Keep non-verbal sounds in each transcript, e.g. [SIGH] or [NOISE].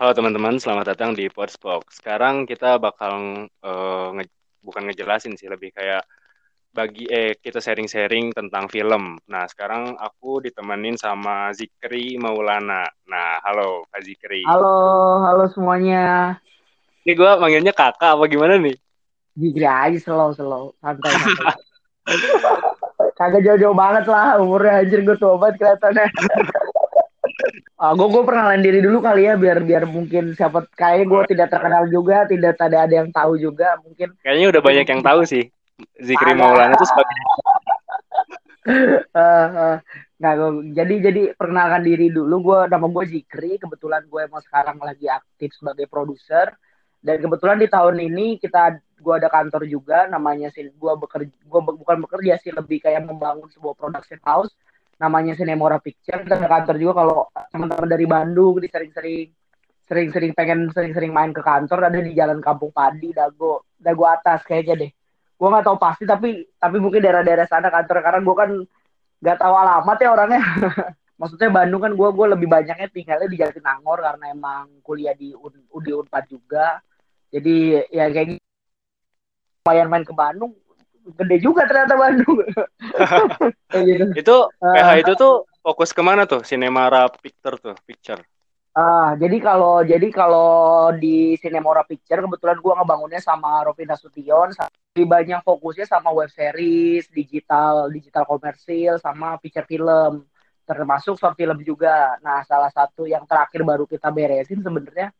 Halo teman-teman, selamat datang di Podsbox. Sekarang kita bakal uh, nge bukan ngejelasin sih, lebih kayak bagi eh kita sharing-sharing tentang film. Nah, sekarang aku ditemenin sama Zikri Maulana. Nah, halo Kak Zikri. Halo, halo semuanya. Ini gue manggilnya kakak apa gimana nih? Zikri aja slow slow, santai santai. [LAUGHS] Kagak jauh-jauh banget lah umurnya anjir gue tua banget kelihatannya. [LAUGHS] Uh, ah, gue gue perkenalan diri dulu kali ya biar biar mungkin siapa kayak gue tidak terkenal juga tidak ada ada yang tahu juga mungkin. Kayaknya udah banyak yang tahu sih Zikri Maulana itu sebagai uh, uh, nah gue, jadi jadi perkenalkan diri dulu gue nama gue Zikri kebetulan gue emang sekarang lagi aktif sebagai produser. Dan kebetulan di tahun ini kita gue ada kantor juga namanya sih gue bekerja gue bukan bekerja sih lebih kayak membangun sebuah production house namanya Sinemora Picture kita ada kantor juga kalau teman-teman dari Bandung di sering-sering sering-sering pengen sering-sering main ke kantor ada di Jalan Kampung Padi Dago Dago atas kayaknya deh. Gue nggak tahu pasti tapi tapi mungkin daerah-daerah sana kantor karena gue kan nggak tahu alamat ya orangnya. [LAUGHS] Maksudnya Bandung kan gue gue lebih banyaknya tinggalnya di Jatinangor karena emang kuliah di UD Unpad juga. Jadi ya kayak gitu. Lumayan main ke Bandung gede juga ternyata Bandung. [LAUGHS] gitu. Itu PH uh, itu tuh fokus ke mana tuh? Cinemara Picture tuh, picture. Ah, uh, jadi kalau jadi kalau di Cinemora Picture kebetulan gua ngebangunnya sama Rovina Sution, lebih banyak fokusnya sama web series, digital, digital komersil sama feature film, termasuk short film juga. Nah, salah satu yang terakhir baru kita beresin sebenarnya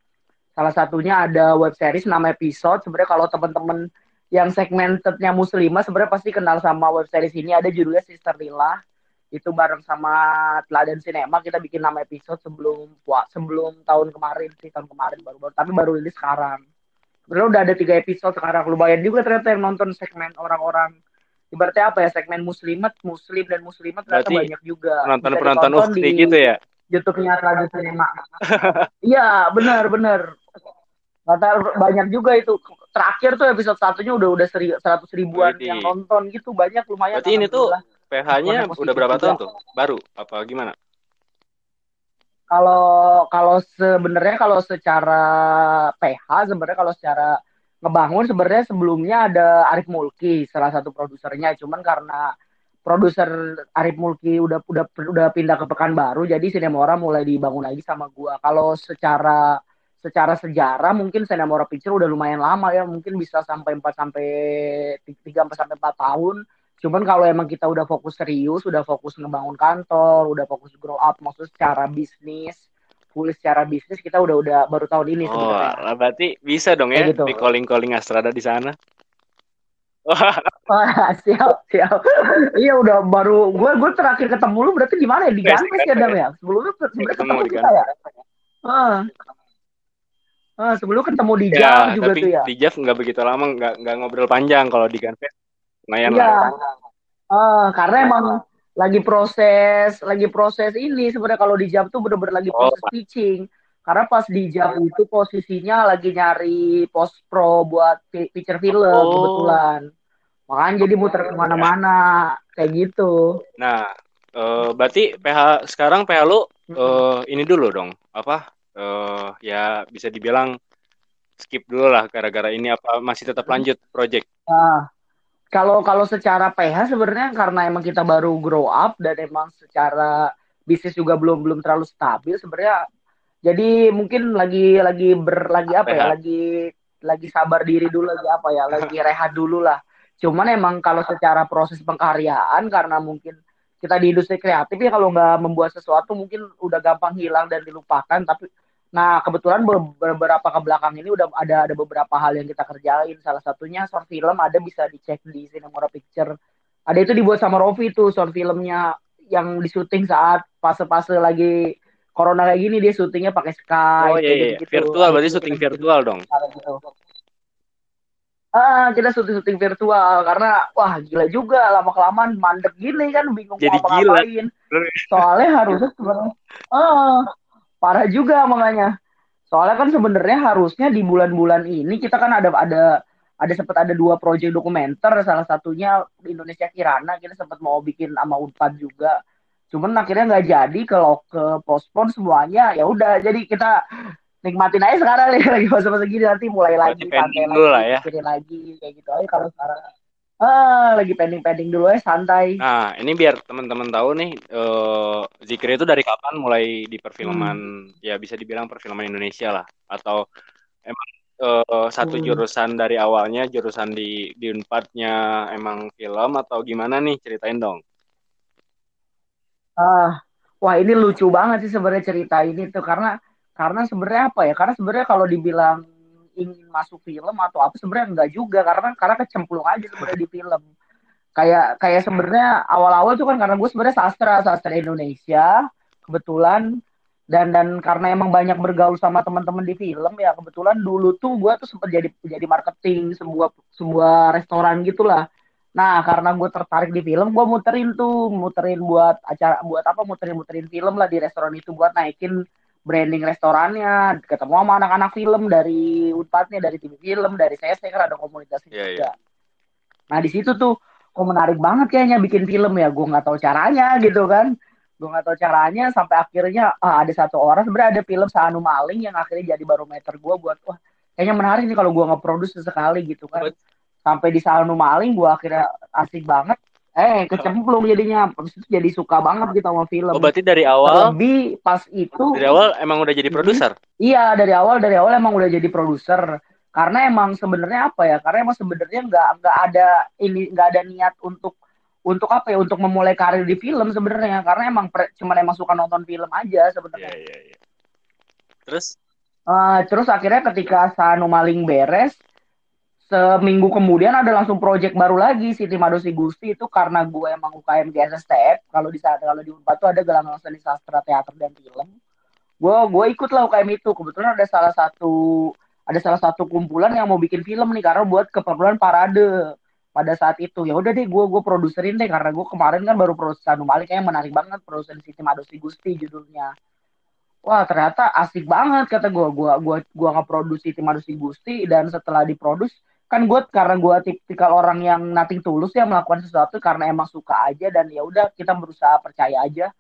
salah satunya ada web series nama episode. Sebenarnya kalau teman-teman yang segmentednya muslimah sebenarnya pasti kenal sama web series ini ada judulnya Sister Lila. Itu bareng sama Teladan Cinema kita bikin nama episode sebelum wah, sebelum tahun kemarin sih tahun kemarin baru baru tapi baru rilis sekarang. Sebenarnya udah ada tiga episode sekarang. Lumayan juga ternyata yang nonton segmen orang-orang. Ibaratnya apa ya? Segmen muslimat muslim dan muslimat ternyata Berarti banyak juga. penonton penonton ukti gitu ya? YouTube-nya Teladan Cinema iya benar benar. Kata banyak juga itu terakhir tuh episode satunya udah udah seri, seratus ribuan Jadi. yang nonton gitu banyak lumayan. Berarti ini tuh PH-nya udah berapa tahun tuh? Baru apa gimana? Kalau kalau sebenarnya kalau secara PH sebenarnya kalau secara ngebangun sebenarnya sebelumnya ada Arif Mulki salah satu produsernya cuman karena produser Arif Mulki udah udah udah pindah ke Pekanbaru jadi Sinemora mulai dibangun lagi sama gua. Kalau secara secara sejarah mungkin Senamora Picture udah lumayan lama ya mungkin bisa sampai 4 sampai 3 sampai 4 tahun cuman kalau emang kita udah fokus serius udah fokus ngebangun kantor udah fokus grow up maksud secara bisnis full secara bisnis kita udah udah baru tahun ini oh sebenarnya. berarti bisa dong ya gitu. di calling calling Astrada di sana Wah, [LAUGHS] siap, siap. iya udah baru gue gue terakhir ketemu lu berarti gimana ya di Ganmes ya Dam ya? Sebelumnya sebenarnya ketemu, ketemu kita ya. Ah. Ah, sebelum ketemu di ya, Jav juga tapi tuh ya. Di Jav nggak begitu lama, nggak nggak ngobrol panjang kalau di Gunfest. Lumayan ya. lah. Uh, karena emang lagi proses, lagi proses ini sebenarnya kalau di Jav tuh bener-bener lagi oh, proses oh. pitching. Karena pas di Jav itu posisinya lagi nyari post pro buat feature film oh. kebetulan. Makanya jadi muter ke mana-mana kayak gitu. Nah, uh, berarti PH sekarang PH lu uh, ini dulu dong, apa uh, ya bisa dibilang skip dulu lah gara-gara ini apa masih tetap lanjut project? Nah, kalau kalau secara PH sebenarnya karena emang kita baru grow up dan emang secara bisnis juga belum belum terlalu stabil sebenarnya jadi mungkin lagi lagi ber lagi apa ya lagi lagi sabar diri dulu lagi apa ya lagi [LAUGHS] rehat dulu lah cuman emang kalau secara proses pengkaryaan karena mungkin kita di industri kreatif ya kalau nggak membuat sesuatu mungkin udah gampang hilang dan dilupakan tapi nah kebetulan beberapa ke belakang ini udah ada ada beberapa hal yang kita kerjain salah satunya short film ada bisa dicek di Cinemora Picture ada itu dibuat sama Rofi itu short filmnya yang di syuting saat fase-fase lagi corona kayak gini dia syutingnya pakai Skype oh iya, iya. Gitu. virtual berarti syuting virtual dong gitu. Ah, kita syuting-syuting virtual karena wah gila juga lama kelamaan mandek gini kan bingung Jadi mau ngapain. Soalnya harusnya sebenarnya ah, parah juga makanya. Soalnya kan sebenarnya harusnya di bulan-bulan ini kita kan ada ada ada sempat ada dua proyek dokumenter salah satunya Indonesia Kirana kita sempat mau bikin sama Unpad juga cuman akhirnya nggak jadi kalau ke postpone semuanya ya udah jadi kita nikmatin aja sekarang nih [LAUGHS] lagi masa-masa gini nanti mulai lagi santai lagi lah ya. lagi kayak gitu aja kalau sekarang ah lagi pending-pending dulu ya santai. Nah ini biar teman-teman tahu nih uh, Zikri itu dari kapan? Mulai di perfilman hmm. ya bisa dibilang perfilman Indonesia lah. Atau emang uh, satu hmm. jurusan dari awalnya jurusan di di Unpadnya emang film atau gimana nih? Ceritain dong. Ah wah ini lucu banget sih sebenarnya cerita ini tuh. Karena karena sebenarnya apa ya? Karena sebenarnya kalau dibilang ingin masuk film atau apa sebenarnya enggak juga karena karena kecemplung aja sebenarnya di film. Kayak kayak sebenarnya awal-awal tuh kan karena gue sebenarnya sastra sastra Indonesia kebetulan. Dan dan karena emang banyak bergaul sama teman-teman di film ya kebetulan dulu tuh gue tuh sempat jadi jadi marketing sebuah sebuah restoran gitulah. Nah karena gue tertarik di film gue muterin tuh muterin buat acara buat apa muterin muterin film lah di restoran itu buat naikin branding restorannya, ketemu sama anak-anak film dari Unpadnya, dari TV film, dari saya, saya kan ada komunitas yeah, juga. Yeah. Nah di situ tuh, kok menarik banget kayaknya bikin film ya, gue nggak tahu caranya gitu kan, gue nggak tahu caranya sampai akhirnya ah, ada satu orang sebenarnya ada film Sanu Maling yang akhirnya jadi barometer gue buat wah kayaknya menarik nih kalau gue nggak produce sesekali gitu kan. Sampai di Sanu Maling gue akhirnya asik banget eh kecemplung jadinya. Habis itu jadi suka banget gitu sama film. Oh berarti dari awal lebih pas itu dari awal emang udah jadi produser? Iya dari awal dari awal emang udah jadi produser. Karena emang sebenarnya apa ya? Karena emang sebenarnya nggak nggak ada ini nggak ada niat untuk untuk apa ya? Untuk memulai karir di film sebenarnya. Karena emang cuma emang suka nonton film aja sebenarnya. Yeah, yeah, yeah. terus? Uh, terus akhirnya ketika Sanu Maling beres seminggu kemudian ada langsung project baru lagi. Siti Madosi Gusti itu karena gue emang UKM di kalau di saat kalau di Unpad tuh ada gelang seni sastra teater dan film. Gue gue ikut lah UKM itu. Kebetulan ada salah satu ada salah satu kumpulan yang mau bikin film nih karena buat keperluan parade pada saat itu. Ya udah deh gue gue produserin deh karena gue kemarin kan baru produser Anu Malik. Yang menarik banget produser Siti Madosi Gusti judulnya. Wah ternyata asik banget kata gue gue gue gue ngeproduksi Siti Madosi Gusti dan setelah diproduksi kan gue karena gue tipikal orang yang nating tulus ya melakukan sesuatu karena emang suka aja dan ya udah kita berusaha percaya aja.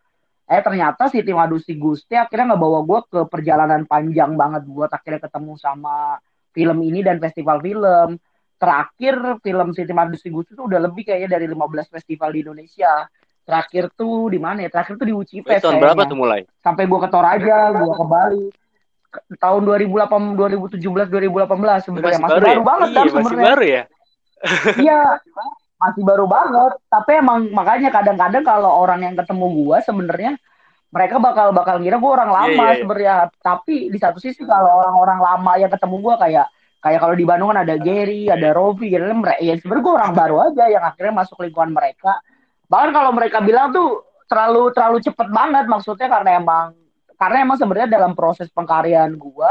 Eh ternyata si tim Adusi Gusti akhirnya nggak bawa gue ke perjalanan panjang banget. Buat akhirnya ketemu sama film ini dan festival film. Terakhir film Siti Madusi Gusti itu udah lebih kayaknya dari 15 festival di Indonesia. Terakhir tuh di mana ya? Terakhir tuh di Uci Fest tahun berapa tuh mulai? Sampai gue ke Toraja gue ke Bali tahun 2008 2017 2018 sebenarnya masih, masih baru, baru ya? banget iya, kan sebenarnya. Masih baru ya? [LAUGHS] iya, masih baru banget. Tapi emang makanya kadang-kadang kalau orang yang ketemu gua sebenarnya mereka bakal bakal ngira gua orang lama yeah, yeah, yeah. sebenarnya. Tapi di satu sisi kalau orang-orang lama yang ketemu gua kayak kayak kalau di Bandung kan ada Gary, ada Rovi, gitu kan ya sebenarnya gua orang baru aja yang akhirnya masuk lingkungan mereka. Bahkan kalau mereka bilang tuh terlalu terlalu cepet banget maksudnya karena emang karena emang sebenarnya dalam proses pengkaryaan gue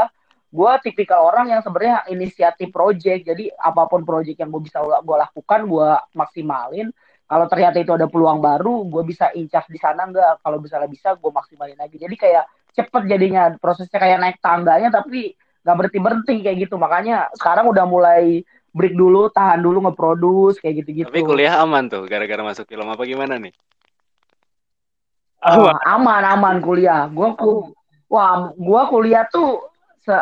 gue tipikal orang yang sebenarnya inisiatif project. Jadi apa pun project yang gue bisa gue lakukan gue maksimalin. Kalau ternyata itu ada peluang baru gue bisa incas di sana enggak kalau misalnya bisa gue maksimalin lagi. Jadi kayak cepet jadinya prosesnya kayak naik tangganya tapi nggak berhenti berhenti kayak gitu. Makanya sekarang udah mulai break dulu tahan dulu ngeproduce kayak gitu gitu tapi kuliah aman tuh gara-gara masuk film. Apa gimana nih aman. Uh, aman aman kuliah. Gue ku wah gue kuliah tuh se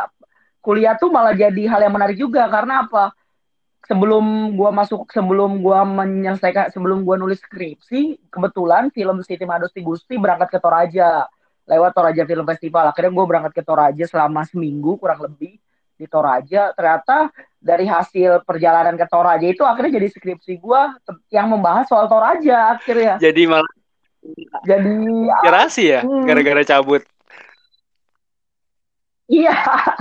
kuliah tuh malah jadi hal yang menarik juga. Karena apa? Sebelum gue masuk sebelum gue menyelesaikan sebelum gue nulis skripsi kebetulan film Siti Madosti Gusti berangkat ke Toraja. Lewat Toraja Film Festival. Akhirnya gue berangkat ke Toraja selama seminggu kurang lebih di Toraja. Ternyata dari hasil perjalanan ke Toraja itu akhirnya jadi skripsi gue yang membahas soal Toraja akhirnya. Jadi malah jadi inspirasi ya hmm. gara-gara cabut. Iya,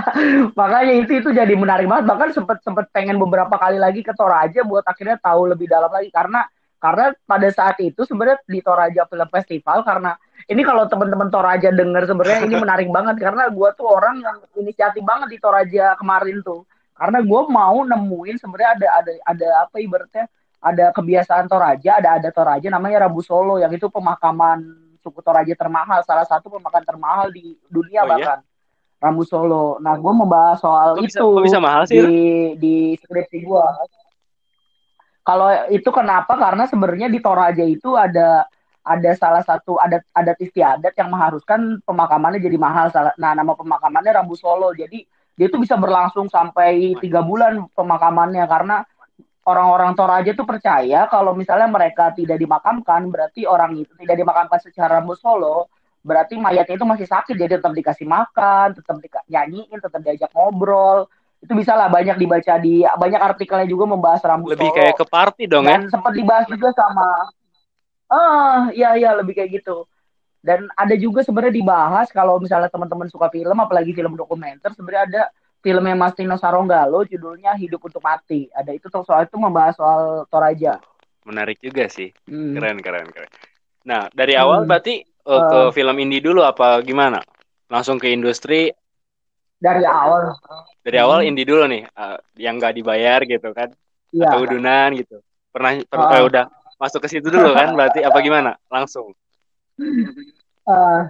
[LAUGHS] makanya itu itu jadi menarik banget. Bahkan sempet sempet pengen beberapa kali lagi ke Toraja buat akhirnya tahu lebih dalam lagi. Karena karena pada saat itu sebenarnya di Toraja Film Festival karena ini kalau teman-teman Toraja dengar sebenarnya ini [LAUGHS] menarik banget. Karena gue tuh orang yang inisiatif banget di Toraja kemarin tuh. Karena gue mau nemuin sebenarnya ada ada ada apa ibaratnya ada kebiasaan Toraja, ada ada Toraja namanya Rabu Solo yang itu pemakaman suku Toraja termahal, salah satu pemakaman termahal di dunia oh, iya? bahkan. Iya? Rabu Solo. Nah, gue membahas soal kok itu bisa, bisa mahal sih, di di skripsi gue. Kalau itu kenapa? Karena sebenarnya di Toraja itu ada ada salah satu adat adat istiadat yang mengharuskan pemakamannya jadi mahal. Nah, nama pemakamannya Rambu Solo. Jadi dia itu bisa berlangsung sampai tiga bulan pemakamannya karena orang-orang Toraja tuh percaya kalau misalnya mereka tidak dimakamkan berarti orang itu tidak dimakamkan secara Rambu Solo berarti mayatnya itu masih sakit jadi tetap dikasih makan tetap di, nyanyiin tetap diajak ngobrol. Itu bisa lah banyak dibaca di banyak artikelnya juga membahas rambut lebih solo. kayak ke party dong dan ya sempat dibahas juga sama ah iya iya lebih kayak gitu. Dan ada juga sebenarnya dibahas kalau misalnya teman-teman suka film apalagi film dokumenter sebenarnya ada filmnya Mas Tino Saronggalo judulnya Hidup untuk Mati. Ada itu soal itu membahas soal Toraja. Menarik juga sih. Hmm. keren keren keren. Nah dari awal hmm. berarti uh, ke uh, film indie dulu apa gimana? Langsung ke industri? Dari awal. Dari hmm. awal indie dulu nih uh, yang nggak dibayar gitu kan? Ya, atau udunan gitu. Pernah pernah uh, udah masuk ke situ dulu kan berarti apa gimana? Langsung. Uh,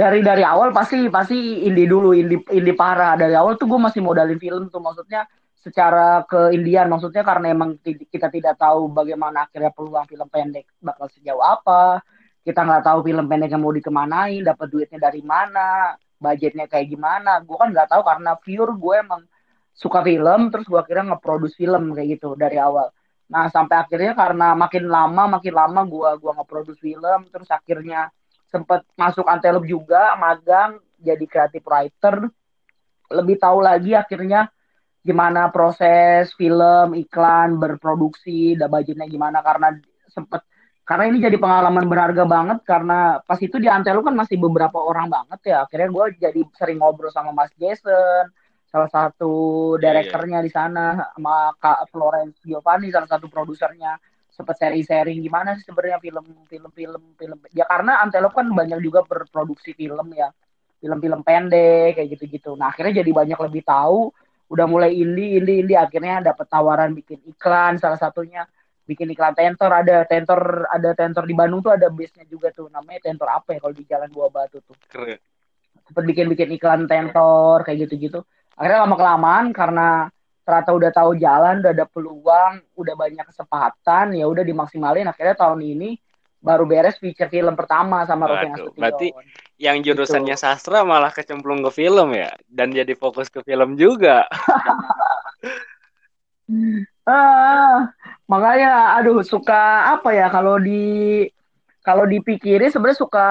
dari dari awal pasti pasti indie dulu indie indie parah dari awal tuh gue masih modalin film tuh maksudnya secara ke Indian maksudnya karena emang kita tidak tahu bagaimana akhirnya peluang film pendek bakal sejauh apa. Kita nggak tahu film pendek yang mau dikemanain dapat duitnya dari mana budgetnya kayak gimana. Gue kan nggak tahu karena pure gue emang suka film terus gue akhirnya nge-produce film kayak gitu dari awal. Nah sampai akhirnya karena makin lama makin lama gua gua nge-produce film terus akhirnya sempat masuk Antelope juga magang jadi creative writer lebih tahu lagi akhirnya gimana proses film iklan berproduksi dan budgetnya gimana karena sempat karena ini jadi pengalaman berharga banget karena pas itu di Antelope kan masih beberapa orang banget ya akhirnya gue jadi sering ngobrol sama Mas Jason salah satu iya, iya. direkturnya yeah, yeah. di sana sama Kak Florence Giovanni salah satu produsernya sempat sharing-sharing gimana sih sebenarnya film film film film? Ya karena Antelope kan banyak juga berproduksi film ya. Film-film pendek kayak gitu-gitu. Nah akhirnya jadi banyak lebih tahu. Udah mulai indie indie indie. Akhirnya dapat tawaran bikin iklan salah satunya. Bikin iklan tentor. Ada tentor ada tentor di Bandung tuh ada base nya juga tuh. Namanya tentor apa ya kalau di Jalan Buah Batu tuh? Keren. Sempat bikin bikin iklan tentor kayak gitu-gitu. Akhirnya lama kelamaan karena ternyata udah tahu jalan udah ada peluang udah banyak kesempatan ya udah dimaksimalin akhirnya tahun ini baru beres feature film pertama sama Rofi Nasution. Berarti yang jurusannya gitu. sastra malah kecemplung ke film ya dan jadi fokus ke film juga. [LAUGHS] ah, makanya aduh suka apa ya kalau di kalau dipikirin sebenarnya suka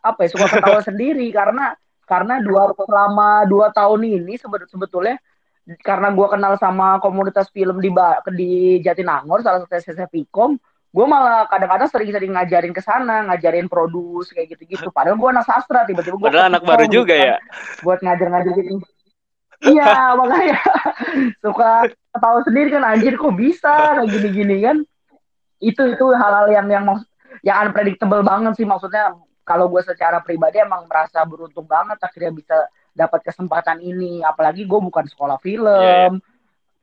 apa ya suka ketawa [LAUGHS] sendiri karena karena dua selama dua tahun ini sebetulnya karena gue kenal sama komunitas film di di Jatinangor salah satu SSF Vicom gue malah kadang-kadang sering-sering ngajarin ke sana ngajarin produs kayak gitu-gitu. Padahal gue anak sastra tiba-tiba gue padahal anak baru juga kan, ya. buat ngajar-ngajar gitu iya [LAUGHS] makanya suka tahu sendiri kan anjir kok bisa kayak gini-gini kan? Itu itu hal-hal yang yang yang unpredictable banget sih maksudnya kalau gue secara pribadi emang merasa beruntung banget akhirnya bisa dapat kesempatan ini apalagi gue bukan sekolah film yeah, yeah.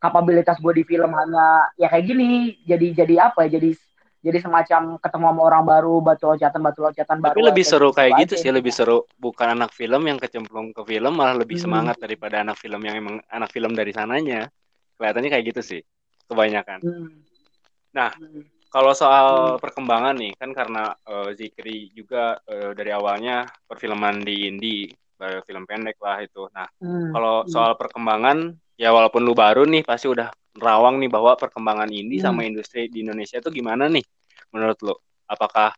kapabilitas gue di film hanya ya kayak gini jadi jadi apa ya jadi jadi semacam ketemu sama orang baru batu loncatan batu loncatan baru tapi lebih seru kayak gitu sih lebih seru bukan anak film yang kecemplung ke film malah lebih hmm. semangat daripada anak film yang emang anak film dari sananya kelihatannya kayak gitu sih kebanyakan hmm. nah hmm kalau soal hmm. perkembangan nih, kan karena uh, Zikri juga uh, dari awalnya perfilman di indie, uh, film pendek lah itu. Nah, hmm. kalau hmm. soal perkembangan, ya walaupun lu baru nih, pasti udah rawang nih bahwa perkembangan indie hmm. sama industri di Indonesia itu gimana nih, menurut lu? Apakah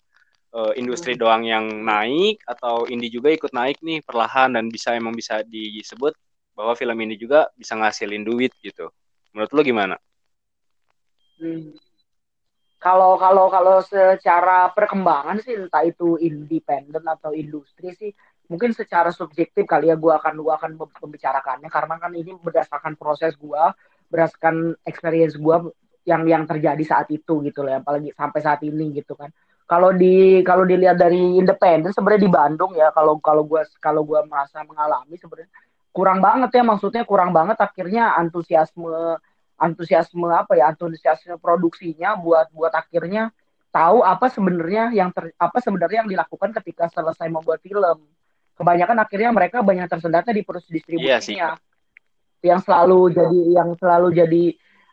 uh, industri hmm. doang yang naik atau indie juga ikut naik nih perlahan dan bisa emang bisa disebut bahwa film ini juga bisa ngasilin duit gitu. Menurut lu gimana? Hmm kalau kalau kalau secara perkembangan sih entah itu independen atau industri sih mungkin secara subjektif kali ya gue akan gua akan membicarakannya. Karena kan ini berdasarkan proses gue berdasarkan experience gue yang yang terjadi saat itu gitu loh apalagi sampai saat ini gitu kan. Kalau di kalau dilihat dari independen sebenarnya di Bandung ya kalau kalau gue kalau gue merasa mengalami sebenarnya kurang banget ya maksudnya kurang banget akhirnya antusiasme antusiasme apa ya antusiasme produksinya buat buat akhirnya tahu apa sebenarnya yang ter, apa sebenarnya yang dilakukan ketika selesai membuat film. Kebanyakan akhirnya mereka banyak tersendatnya di proses distribusinya. Iya yang selalu jadi yang selalu jadi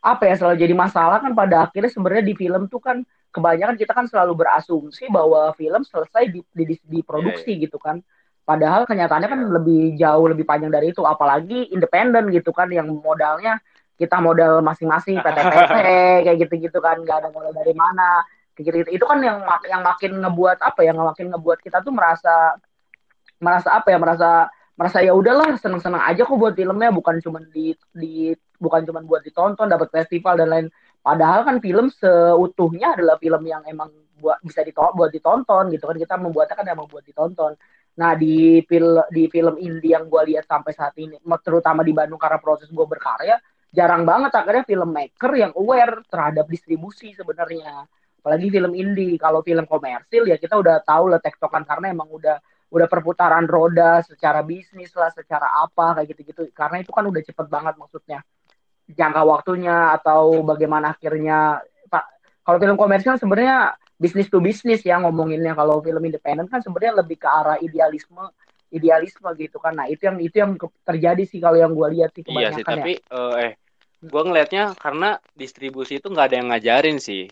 apa ya selalu jadi masalah kan pada akhirnya sebenarnya di film tuh kan kebanyakan kita kan selalu berasumsi bahwa film selesai di, di, di, diproduksi yeah, yeah. gitu kan. Padahal kenyataannya kan lebih jauh lebih panjang dari itu. Apalagi independen gitu kan yang modalnya kita modal masing-masing [LAUGHS] PT-PT kayak gitu-gitu kan nggak ada modal dari mana kayak gitu, gitu itu kan yang yang makin ngebuat apa ya yang makin ngebuat kita tuh merasa merasa apa ya merasa merasa ya udahlah seneng-seneng aja kok buat filmnya bukan cuma di di bukan cuma buat ditonton dapat festival dan lain. Padahal kan film seutuhnya adalah film yang emang buat bisa ditonton buat ditonton gitu kan kita membuatnya kan emang buat ditonton. Nah di film di film indie yang gue lihat sampai saat ini terutama di Bandung karena proses gue berkarya jarang banget akhirnya filmmaker yang aware terhadap distribusi sebenarnya. Apalagi film indie. Kalau film komersil ya kita udah tahu lah tektokan karena emang udah udah perputaran roda secara bisnis lah, secara apa kayak gitu-gitu. Karena itu kan udah cepet banget maksudnya. Jangka waktunya atau bagaimana akhirnya Pak kalau film komersial sebenarnya bisnis to bisnis ya ngomonginnya. Kalau film independen kan sebenarnya lebih ke arah idealisme idealisme gitu kan. Nah itu yang itu yang terjadi sih kalau yang gue lihat sih kebanyakan iya sih tapi ya. uh, eh gue ngelihatnya karena distribusi itu nggak ada yang ngajarin sih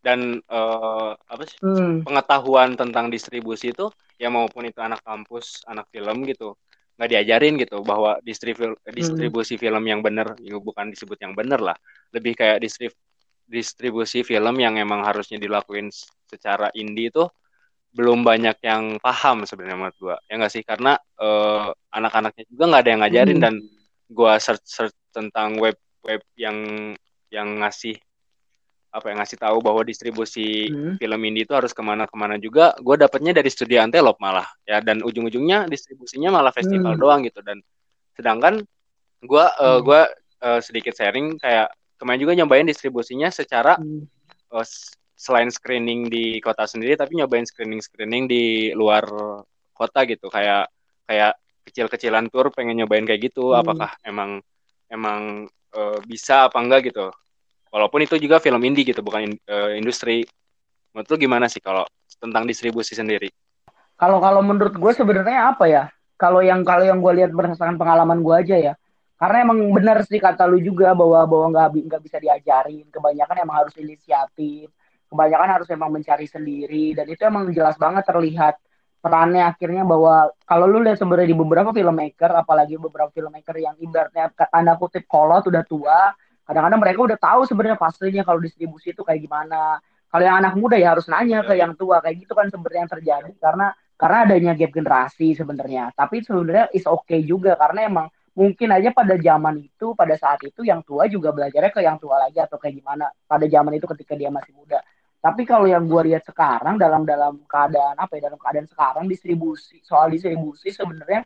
dan uh, apa sih hmm. pengetahuan tentang distribusi itu ya maupun itu anak kampus anak film gitu nggak diajarin gitu bahwa distribu distribusi hmm. film yang benar ya bukan disebut yang benar lah lebih kayak distrib distribusi film yang emang harusnya dilakuin secara indie itu belum banyak yang paham sebenarnya menurut gua ya nggak sih karena uh, anak-anaknya juga nggak ada yang ngajarin hmm. dan gua search search tentang web web yang yang ngasih apa yang ngasih tahu bahwa distribusi hmm. film indie itu harus ke mana-kemana juga gue dapetnya dari studio Antelop malah ya dan ujung-ujungnya distribusinya malah festival hmm. doang gitu dan sedangkan gue uh, hmm. gue uh, sedikit sharing kayak kemarin juga nyobain distribusinya secara hmm. uh, selain screening di kota sendiri tapi nyobain screening screening di luar kota gitu kayak kayak kecil-kecilan tour pengen nyobain kayak gitu hmm. apakah emang emang uh, bisa apa enggak gitu. Walaupun itu juga film indie gitu bukan uh, industri. Menurut lu gimana sih kalau tentang distribusi sendiri? Kalau kalau menurut gue sebenarnya apa ya? Kalau yang kalau yang gue lihat berdasarkan pengalaman gue aja ya. Karena emang benar sih kata lu juga bahwa bahwa nggak nggak bisa diajarin. Kebanyakan emang harus inisiatif. Kebanyakan harus emang mencari sendiri. Dan itu emang jelas banget terlihat perannya akhirnya bahwa kalau lu lihat sebenarnya di beberapa filmmaker apalagi beberapa filmmaker yang ibaratnya tanda kutip kolot udah tua kadang-kadang mereka udah tahu sebenarnya fasenya kalau distribusi itu kayak gimana. Kalau yang anak muda ya harus nanya ke yang tua kayak gitu kan sebenarnya yang terjadi karena karena adanya gap generasi sebenarnya. Tapi sebenarnya is okay juga karena emang mungkin aja pada zaman itu pada saat itu yang tua juga belajarnya ke yang tua lagi atau kayak gimana. Pada zaman itu ketika dia masih muda tapi kalau yang gue lihat sekarang dalam dalam keadaan apa ya dalam keadaan sekarang distribusi soal distribusi sebenarnya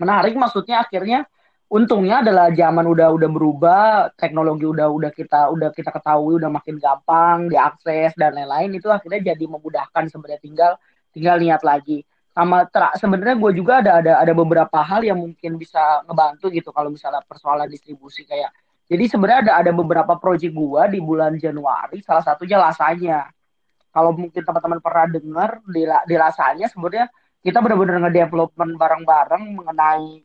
menarik maksudnya akhirnya untungnya adalah zaman udah udah berubah, teknologi udah udah kita udah kita ketahui udah makin gampang diakses dan lain-lain itu akhirnya jadi memudahkan sebenarnya tinggal tinggal niat lagi. Sama sebenarnya gue juga ada ada ada beberapa hal yang mungkin bisa ngebantu gitu kalau misalnya persoalan distribusi kayak jadi sebenarnya ada ada beberapa proyek gue di bulan Januari salah satunya lasanya. Kalau mungkin teman-teman pernah dengar di, di lasanya sebenarnya kita benar-benar ngedevelopment bareng-bareng mengenai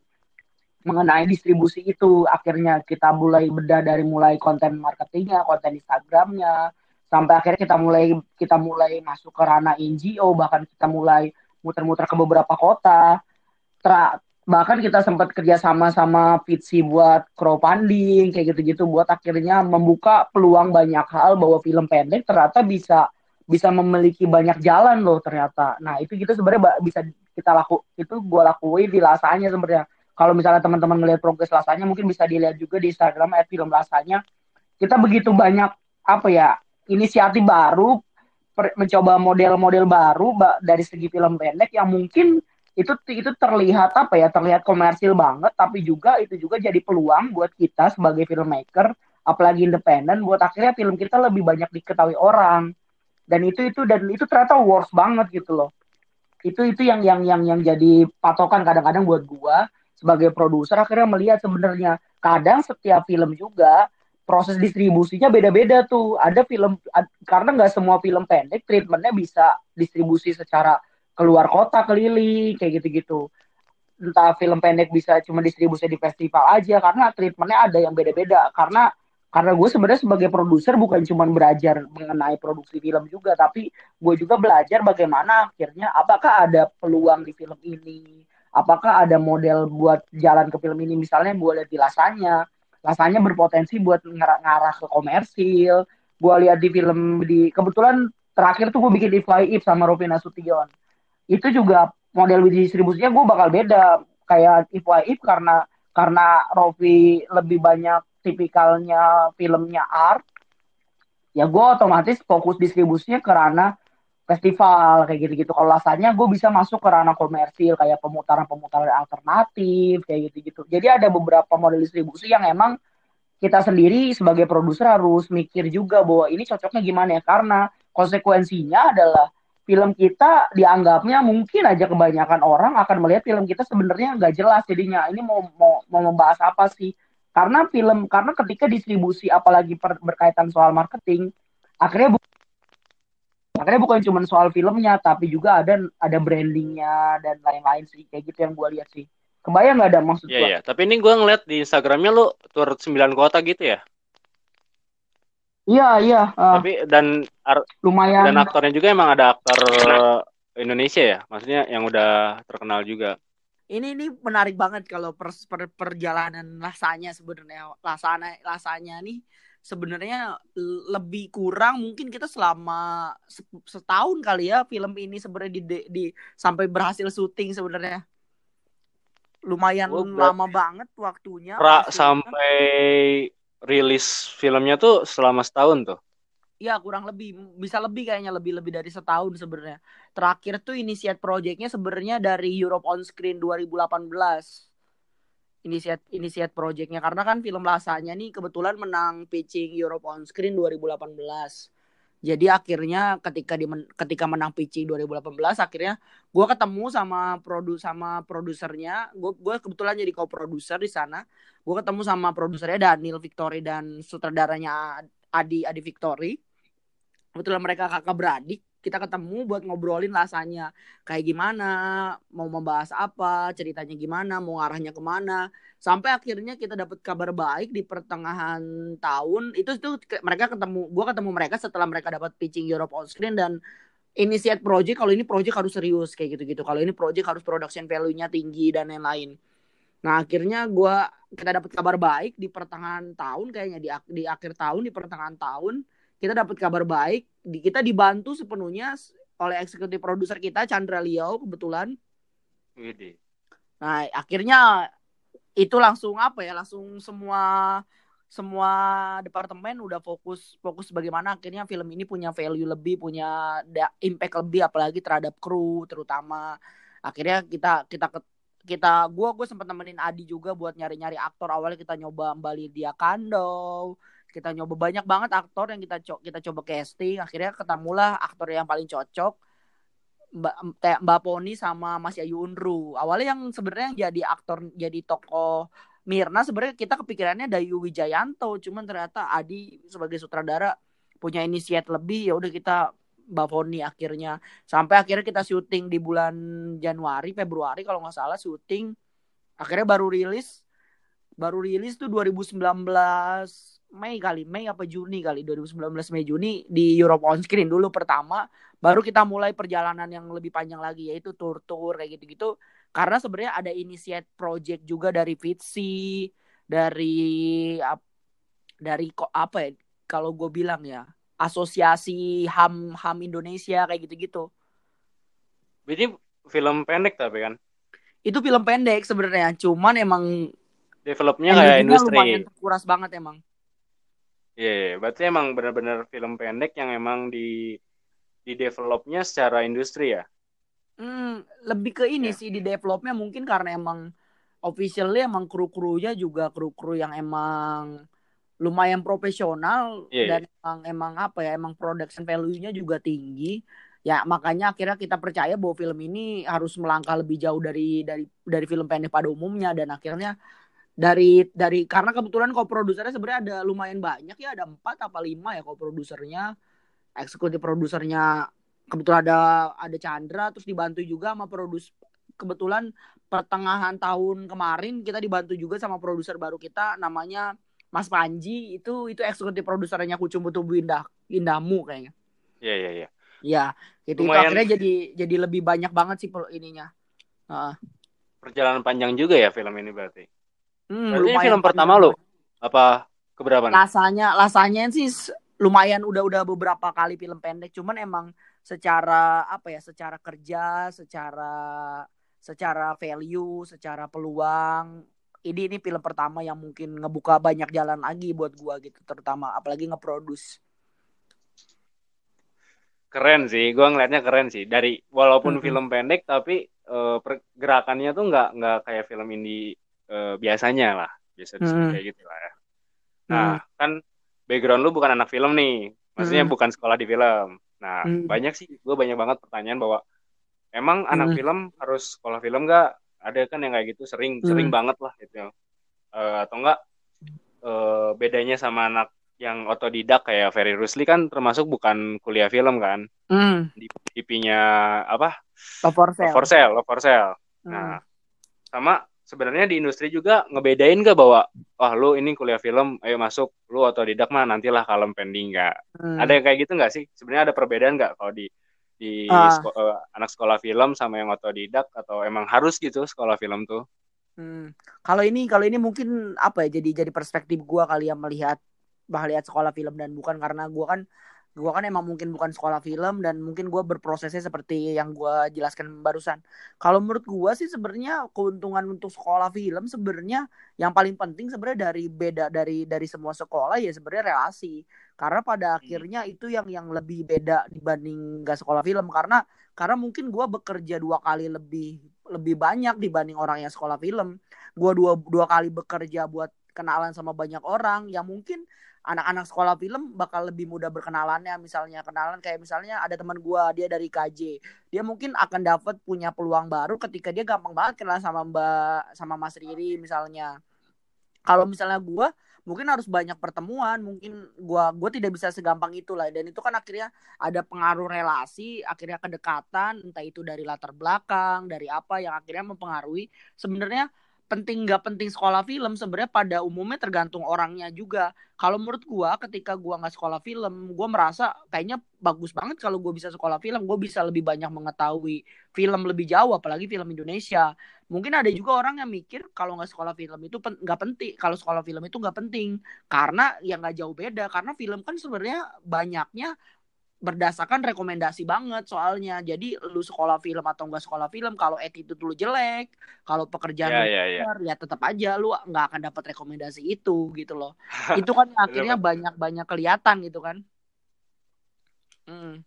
mengenai distribusi itu akhirnya kita mulai beda dari mulai konten marketingnya konten Instagramnya sampai akhirnya kita mulai kita mulai masuk ke ranah NGO bahkan kita mulai muter-muter ke beberapa kota bahkan kita sempat kerja sama sama Fitsi buat crowdfunding kayak gitu-gitu buat akhirnya membuka peluang banyak hal bahwa film pendek ternyata bisa bisa memiliki banyak jalan loh ternyata. Nah itu kita sebenarnya bisa kita laku itu gue lakuin di lasanya sebenarnya. Kalau misalnya teman-teman melihat progres lasanya mungkin bisa dilihat juga di Instagram at film lasanya. Kita begitu banyak apa ya inisiatif baru mencoba model-model baru dari segi film pendek yang mungkin itu itu terlihat apa ya terlihat komersil banget tapi juga itu juga jadi peluang buat kita sebagai filmmaker apalagi independen buat akhirnya film kita lebih banyak diketahui orang. Dan itu itu dan itu ternyata worse banget gitu loh. Itu itu yang yang yang yang jadi patokan kadang-kadang buat gua sebagai produser akhirnya melihat sebenarnya. Kadang setiap film juga proses distribusinya beda-beda tuh. Ada film karena nggak semua film pendek treatmentnya bisa distribusi secara keluar kota keliling kayak gitu-gitu. Entah film pendek bisa cuma distribusi di festival aja karena treatmentnya ada yang beda-beda. Karena karena gue sebenarnya sebagai produser bukan cuma belajar mengenai produksi film juga tapi gue juga belajar bagaimana akhirnya apakah ada peluang di film ini? Apakah ada model buat jalan ke film ini? Misalnya gue lihat di lasanya. Lasanya berpotensi buat ngarah, ngarah ke komersil. Gue lihat di film di kebetulan terakhir tuh gue bikin If I If sama Rovina Sution itu juga model distribusinya gue bakal beda. Kayak If If karena karena Rofi lebih banyak tipikalnya filmnya art ya gue otomatis fokus distribusinya ke ranah festival kayak gitu-gitu. Kalau rasanya gue bisa masuk ke ranah komersil kayak pemutaran-pemutaran alternatif kayak gitu-gitu. Jadi ada beberapa model distribusi yang emang kita sendiri sebagai produser harus mikir juga bahwa ini cocoknya gimana ya? Karena konsekuensinya adalah film kita dianggapnya mungkin aja kebanyakan orang akan melihat film kita sebenarnya nggak jelas jadinya. Ini mau mau mau membahas apa sih? Karena film karena ketika distribusi apalagi per, berkaitan soal marketing akhirnya bu, akhirnya bukan cuma soal filmnya tapi juga ada ada brandingnya dan lain-lain sih. Kayak gitu yang gue lihat sih. Kebayang nggak ada maksud yeah, gue yeah. tapi ini gue ngeliat di instagramnya lu tur 9 kota gitu ya Iya iya. Uh, Tapi dan lumayan. Dan aktornya juga emang ada aktor Indonesia ya, maksudnya yang udah terkenal juga. Ini ini menarik banget kalau per, per, perjalanan lasanya sebenarnya lasanya lasanya nih sebenarnya lebih kurang mungkin kita selama setahun kali ya film ini sebenarnya di, di, di sampai berhasil syuting sebenarnya lumayan oh, lama banget waktunya pra, sampai rilis filmnya tuh selama setahun tuh. Iya kurang lebih bisa lebih kayaknya lebih lebih dari setahun sebenarnya. Terakhir tuh inisiat projectnya sebenarnya dari Europe on Screen 2018. Inisiat inisiat projectnya karena kan film lasanya nih kebetulan menang pitching Europe on Screen 2018. Jadi akhirnya ketika di ketika menang pitching 2018 akhirnya gue ketemu sama produ sama produsernya. Gue gue kebetulan jadi co-produser di sana. Gue ketemu sama produsernya Daniel Victory dan sutradaranya Adi Adi Victory. Kebetulan mereka kakak beradik kita ketemu buat ngobrolin rasanya kayak gimana mau membahas apa ceritanya gimana mau arahnya ke mana. Sampai akhirnya kita dapat kabar baik di pertengahan tahun itu itu mereka ketemu gue ketemu mereka setelah mereka dapat pitching Europe on screen dan initiate project kalau ini project harus serius kayak gitu gitu kalau ini project harus production value-nya tinggi dan lain-lain. Nah akhirnya gue kita dapat kabar baik di pertengahan tahun kayaknya di di akhir tahun di pertengahan tahun kita dapat kabar baik di, kita dibantu sepenuhnya oleh eksekutif produser kita Chandra Liao kebetulan. Nah akhirnya itu langsung apa ya langsung semua semua departemen udah fokus fokus bagaimana akhirnya film ini punya value lebih punya impact lebih apalagi terhadap kru terutama. Akhirnya kita kita kita gue gue sempat nemenin Adi juga buat nyari-nyari aktor. Awalnya kita nyoba Mbak dia Kando kita nyoba banyak banget aktor yang kita co kita coba casting akhirnya ketemulah aktor yang paling cocok Mbak Mbak Poni sama Mas Ayu Unru awalnya yang sebenarnya jadi aktor jadi tokoh Mirna sebenarnya kita kepikirannya Dayu Wijayanto cuman ternyata Adi sebagai sutradara punya inisiat lebih ya udah kita Bavoni akhirnya. Sampai akhirnya kita syuting di bulan Januari Februari kalau nggak salah syuting akhirnya baru rilis baru rilis tuh 2019 Mei kali Mei apa Juni kali 2019 Mei Juni di Europe on screen dulu pertama baru kita mulai perjalanan yang lebih panjang lagi yaitu tour-tour kayak gitu-gitu karena sebenarnya ada initiate project juga dari Fitsi dari dari kok apa ya kalau gue bilang ya asosiasi ham ham Indonesia kayak gitu-gitu. Ini film pendek tapi kan? Itu film pendek sebenarnya, cuman emang developnya kayak industri. Lumayan kuras banget emang. Iya, yeah, yeah. berarti emang benar-benar film pendek yang emang di di developnya secara industri ya? Hmm, lebih ke ini yeah. sih di developnya mungkin karena emang officially emang kru-krunya juga kru-kru yang emang lumayan profesional yeah, dan yeah. emang emang apa ya emang production value-nya juga tinggi ya makanya akhirnya kita percaya bahwa film ini harus melangkah lebih jauh dari dari dari film pendek pada umumnya dan akhirnya dari dari karena kebetulan co-produsernya sebenarnya ada lumayan banyak ya ada empat apa lima ya co-produsernya eksekutif produsernya kebetulan ada ada Chandra terus dibantu juga sama produs kebetulan pertengahan tahun kemarin kita dibantu juga sama produser baru kita namanya Mas Panji itu itu eksekutif produsernya Kucumbu Tubuh Indah Indahmu kayaknya. Iya iya iya. Iya, gitu itu Lumayan. akhirnya jadi jadi lebih banyak banget sih ininya. Heeh. Perjalanan panjang juga ya film ini berarti. Hmm, Berarti lumayan film pertama lo? Apa keberapa nih? Rasanya rasanya sih lumayan udah udah beberapa kali film pendek, cuman emang secara apa ya, secara kerja, secara secara value, secara peluang ini ini film pertama yang mungkin ngebuka banyak jalan lagi buat gua gitu, terutama apalagi ngeproduce. Keren sih, gua ngelihatnya keren sih. Dari walaupun Mm-mm. film pendek tapi eh, pergerakannya tuh nggak nggak kayak film indie eh, biasanya lah, biasa disebut kayak gitu lah ya. Nah, kan background lu bukan anak film nih, maksudnya Mm-mm. bukan sekolah di film. Nah, Mm. banyak sih, gue banyak banget pertanyaan bahwa emang anak Mm. film harus sekolah film nggak? Ada kan yang kayak gitu, sering sering Mm. banget lah gitu. Eh, atau enggak eh, bedanya sama anak yang otodidak kayak Ferry Rusli kan termasuk bukan kuliah film kan? Hmm, di IP-nya apa? Love for Sale. Love for Sale, Love for Sale. Hmm. Nah, sama sebenarnya di industri juga ngebedain gak bahwa wah lu ini kuliah film, ayo masuk, lu otodidak mah nantilah kalem pending nggak? Hmm. Ada yang kayak gitu nggak sih? Sebenarnya ada perbedaan nggak kalau di di Ah. sko- eh, anak sekolah film sama yang otodidak atau emang harus gitu sekolah film tuh? Hmm. Kalau ini kalau ini mungkin apa ya jadi jadi perspektif gua kali ya melihat melihat sekolah film dan bukan karena gua kan gua kan emang mungkin bukan sekolah film dan mungkin gua berprosesnya seperti yang gua jelaskan barusan. Kalau menurut gua sih sebenarnya keuntungan untuk sekolah film sebenarnya yang paling penting sebenarnya dari beda dari dari semua sekolah ya sebenarnya relasi. Karena pada akhirnya itu yang yang lebih beda dibanding gak sekolah film karena karena mungkin gua bekerja dua kali lebih lebih banyak dibanding orang yang sekolah film. Gua dua dua kali bekerja buat kenalan sama banyak orang yang mungkin anak-anak sekolah film bakal lebih mudah berkenalannya. Misalnya kenalan kayak misalnya ada teman gua dia dari KJ dia mungkin akan dapat punya peluang baru ketika dia gampang banget kenal sama Mbak sama Mas Riri misalnya. Kalau misalnya gua mungkin harus banyak pertemuan. Mungkin gua gua tidak bisa segampang itulah. Dan itu kan akhirnya ada pengaruh relasi akhirnya kedekatan entah itu dari latar belakang dari apa yang akhirnya mempengaruhi. Sebenarnya penting nggak penting sekolah film sebenarnya pada umumnya tergantung orangnya juga. Kalau menurut gua ketika gua nggak sekolah film gua merasa kayaknya bagus banget kalau gua bisa sekolah film. Gua bisa lebih banyak mengetahui film lebih jauh apalagi film Indonesia. Mungkin ada juga orang yang mikir kalau nggak sekolah film itu pen- nggak penting kalau sekolah film itu nggak penting. Karena ya nggak jauh beda karena film kan sebenarnya banyaknya berdasarkan rekomendasi banget soalnya jadi lu sekolah film atau enggak sekolah film kalau attitude lu jelek kalau pekerjaan Ya lu ya ya. bener, ya tetap aja lu nggak akan dapat rekomendasi itu gitu loh [LAUGHS] itu kan akhirnya Bener, banyak banyak kelihatan gitu kan Hmm.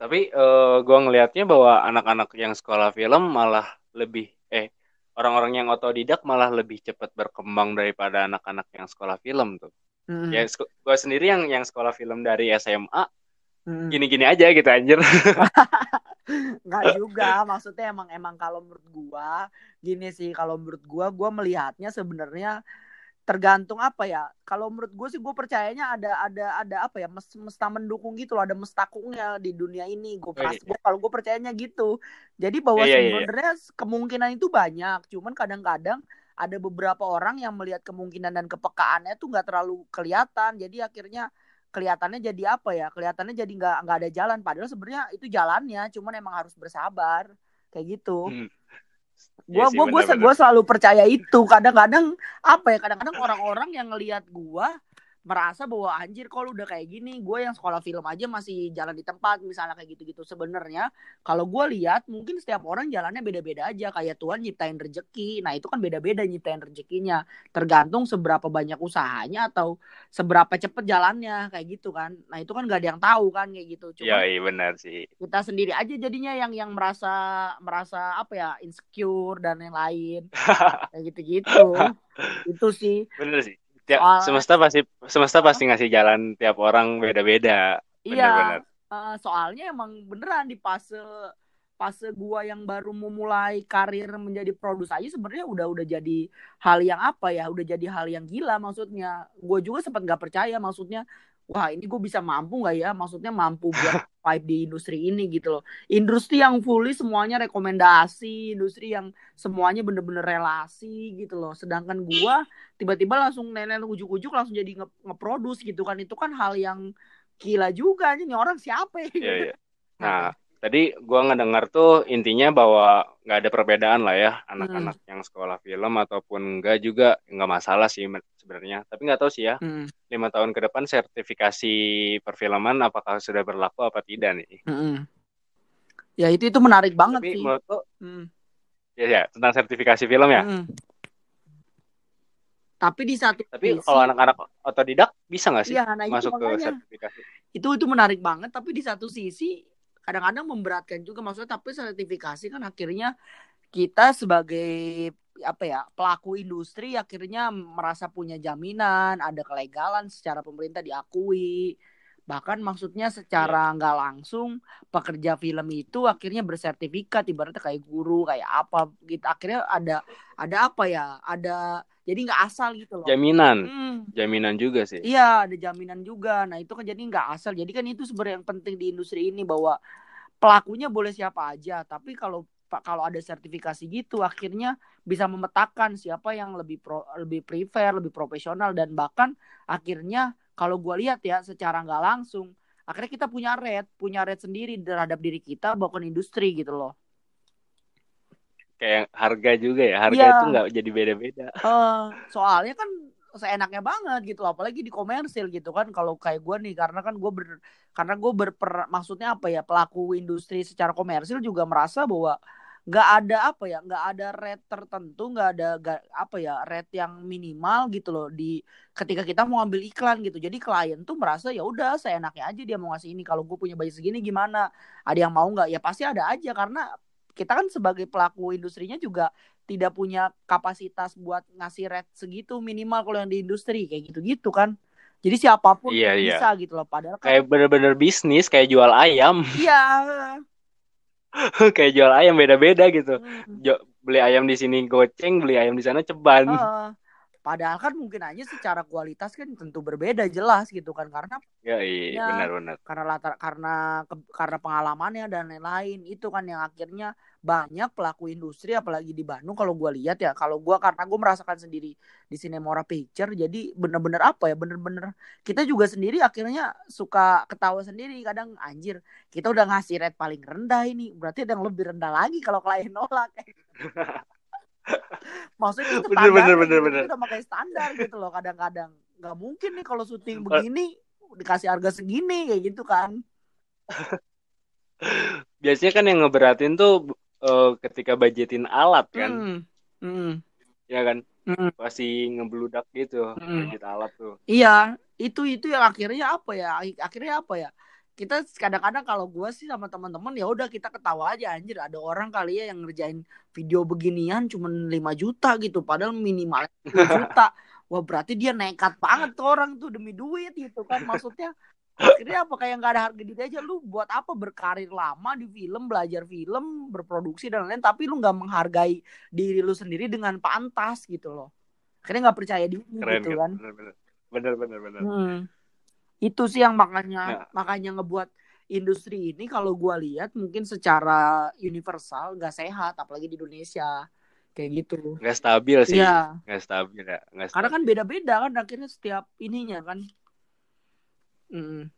Tapi eh, gua ngelihatnya bahwa anak-anak yang sekolah film malah lebih eh orang-orang yang otodidak malah lebih cepat berkembang daripada anak-anak yang sekolah film tuh. Hmm. Ya gua sendiri yang yang sekolah film dari SMA. Gini-gini aja gitu anjir. [LAUGHS] Nggak juga, maksudnya emang emang kalau menurut gua gini sih, kalau menurut gua gua melihatnya sebenarnya tergantung apa ya. Kalau menurut gua sih gua percayanya ada ada ada apa ya, mes- mesta mendukung gitu loh, ada mestakungnya di dunia ini. Gua Oh, iya. gua kalau gua percayanya gitu. Jadi bahwa Iya, iya, iya. sebenarnya kemungkinan itu banyak, cuman kadang-kadang ada beberapa orang yang melihat kemungkinan dan kepekaannya tuh nggak terlalu kelihatan. Jadi akhirnya kelihatannya jadi apa ya kelihatannya jadi nggak nggak ada jalan padahal sebenarnya itu jalannya cuman emang harus bersabar kayak gitu Hmm. gua sih, gua gua, benar-benar. gua selalu percaya itu kadang-kadang apa ya kadang-kadang orang-orang yang ngelihat gua merasa bahwa anjir kalau udah kayak gini? Gue yang sekolah film aja masih jalan di tempat misalnya kayak gitu-gitu. Sebenarnya kalau gue lihat mungkin setiap orang jalannya beda-beda aja. Kayak Tuhan nyiptain rezeki. Nah itu kan beda-beda nyiptain rezekinya. Tergantung seberapa banyak usahanya atau seberapa cepet jalannya kayak gitu kan. Nah itu kan gak ada yang tahu kan kayak gitu. Cuma iya benar sih. kita sendiri aja jadinya yang yang merasa merasa apa ya insecure dan yang lain. [LAUGHS] Kayak gitu-gitu. Itu sih. Bener sih. Tiap, Soalnya- semesta pasti semesta pasti ngasih jalan tiap orang beda-beda. Iya, eh, soalnya emang beneran di fase fase gua yang baru memulai karir menjadi produs aja sebenarnya udah udah jadi hal yang apa ya udah jadi hal yang gila maksudnya. Gue juga sempat nggak percaya maksudnya wah ini gue bisa mampu nggak ya? Maksudnya mampu [LAUGHS] buat fight di industri ini gitu loh. Industri yang fully semuanya rekomendasi industri yang semuanya bener-bener relasi gitu loh. Sedangkan gua tiba-tiba langsung nenek ujuk-ujuk langsung jadi nge ngeproduce gitu kan. Itu kan hal yang gila juga nih. Orang siapa ya? Iya, iya. [LAUGHS] Nah, tadi gua ngedengar tuh intinya bahwa nggak ada perbedaan lah ya anak-anak yang sekolah film ataupun enggak juga nggak masalah sih sebenarnya. Tapi nggak tahu sih ya Hmm, lima tahun ke depan sertifikasi perfilman apakah sudah berlaku apa tidak nih? hmm. ya itu itu menarik banget Tapi sih menurutku Hmm, ya ya tentang sertifikasi film ya. hmm. tapi di satu Tapi sisi kalau anak-anak otodidak bisa nggak sih iya nah masuk ke makanya sertifikasi? itu itu menarik banget tapi di satu sisi kadang-kadang memberatkan juga maksudnya tapi sertifikasi kan akhirnya kita sebagai apa ya pelaku industri akhirnya merasa punya jaminan ada kelegalan secara pemerintah diakui bahkan maksudnya secara nggak langsung pekerja film itu akhirnya bersertifikat ibaratnya kayak guru kayak apa gitu akhirnya ada ada apa ya ada jadi nggak asal gitu loh Jaminan, Hmm, jaminan juga sih. Iya, ada jaminan juga. Nah, itu kan jadi nggak asal. Jadi kan itu sebenarnya yang penting di industri ini bahwa pelakunya boleh siapa aja, tapi kalau kalau ada sertifikasi gitu akhirnya bisa memetakan siapa yang lebih pro, lebih prefer, lebih profesional dan bahkan akhirnya kalau gua lihat ya secara nggak langsung akhirnya kita punya rate, punya rate sendiri terhadap diri kita bahkan industri gitu loh. Kayak harga juga ya, harga Iya. itu nggak jadi beda-beda. Eh, soalnya kan seenaknya banget gitu apalagi di komersil gitu kan kalau kayak gue nih karena kan gue ber karena gue berper maksudnya apa ya pelaku industri secara komersil juga merasa bahwa nggak ada apa ya nggak ada rate tertentu nggak ada ga- apa ya rate yang minimal gitu loh di ketika kita mau ambil iklan gitu jadi klien tuh merasa ya udah seenaknya aja dia mau ngasih ini kalau gue punya budget segini gimana ada yang mau nggak ya pasti ada aja karena kita kan sebagai pelaku industrinya juga tidak punya kapasitas buat ngasih rate segitu minimal kalau yang di industri kayak gitu-gitu kan. Jadi siapa pun Iya, iya. bisa gitu loh. Padahal kan Kayak bener-bener bisnis, kayak jual ayam. iya. [LAUGHS] [LAUGHS] kayak jual ayam beda-beda gitu. Hmm. Jo- beli ayam di sini goceng, beli ayam di sana ceban. Heeh. Padahal kan mungkin aja secara kualitas kan tentu berbeda jelas gitu kan karena Ya, iya, Ya. benar-benar. karena latar karena ke- karena pengalamannya dan lain-lain itu kan yang akhirnya banyak pelaku industri apalagi di Bandung kalau gue lihat ya kalau gue karena gue merasakan sendiri di Cinemora Picture jadi bener-bener apa ya bener-bener kita juga sendiri akhirnya suka ketawa sendiri kadang anjir kita udah ngasih rate paling rendah ini berarti ada yang lebih rendah lagi kalau klien nolak [LAUGHS] maksudnya itu Bener, bener, standar bener, gitu, bener. kita udah pakai standar gitu loh kadang-kadang nggak mungkin nih kalau syuting Kalau- begini dikasih harga segini kayak gitu kan [LAUGHS] Biasanya kan yang ngeberatin tuh eh, ketika budgetin alat kan, Hmm. Hmm. ya kan? Hmm. Pasti ngebludak gitu Hmm. budget alat tuh. Iya, itu itu yang akhirnya apa ya? Akhirnya apa ya? Kita kadang-kadang kalau gue sih sama teman-teman ya udah kita ketawa aja anjir ada orang kali ya yang ngerjain video beginian cuma 5 juta gitu padahal minimal 10 [LAUGHS] juta. Wah berarti dia nekat banget tuh orang tuh demi duit gitu kan maksudnya akhirnya apa kayak nggak ada harga diri aja lu buat apa berkarir lama di film belajar film berproduksi dan lain-lain tapi lu nggak menghargai diri lu sendiri dengan pantas gitu loh akhirnya nggak percaya diri Keren gitu kan? kan Bener-bener. Bener-bener. bener. Hmm. Itu sih yang makanya Nah. makanya ngebuat industri ini kalau gua lihat mungkin secara universal nggak sehat apalagi di Indonesia kayak gitu. Nggak stabil sih. Iya. Nggak stabil ya. Nggak Karena stabil. kan beda-beda kan akhirnya setiap ininya kan. Mm.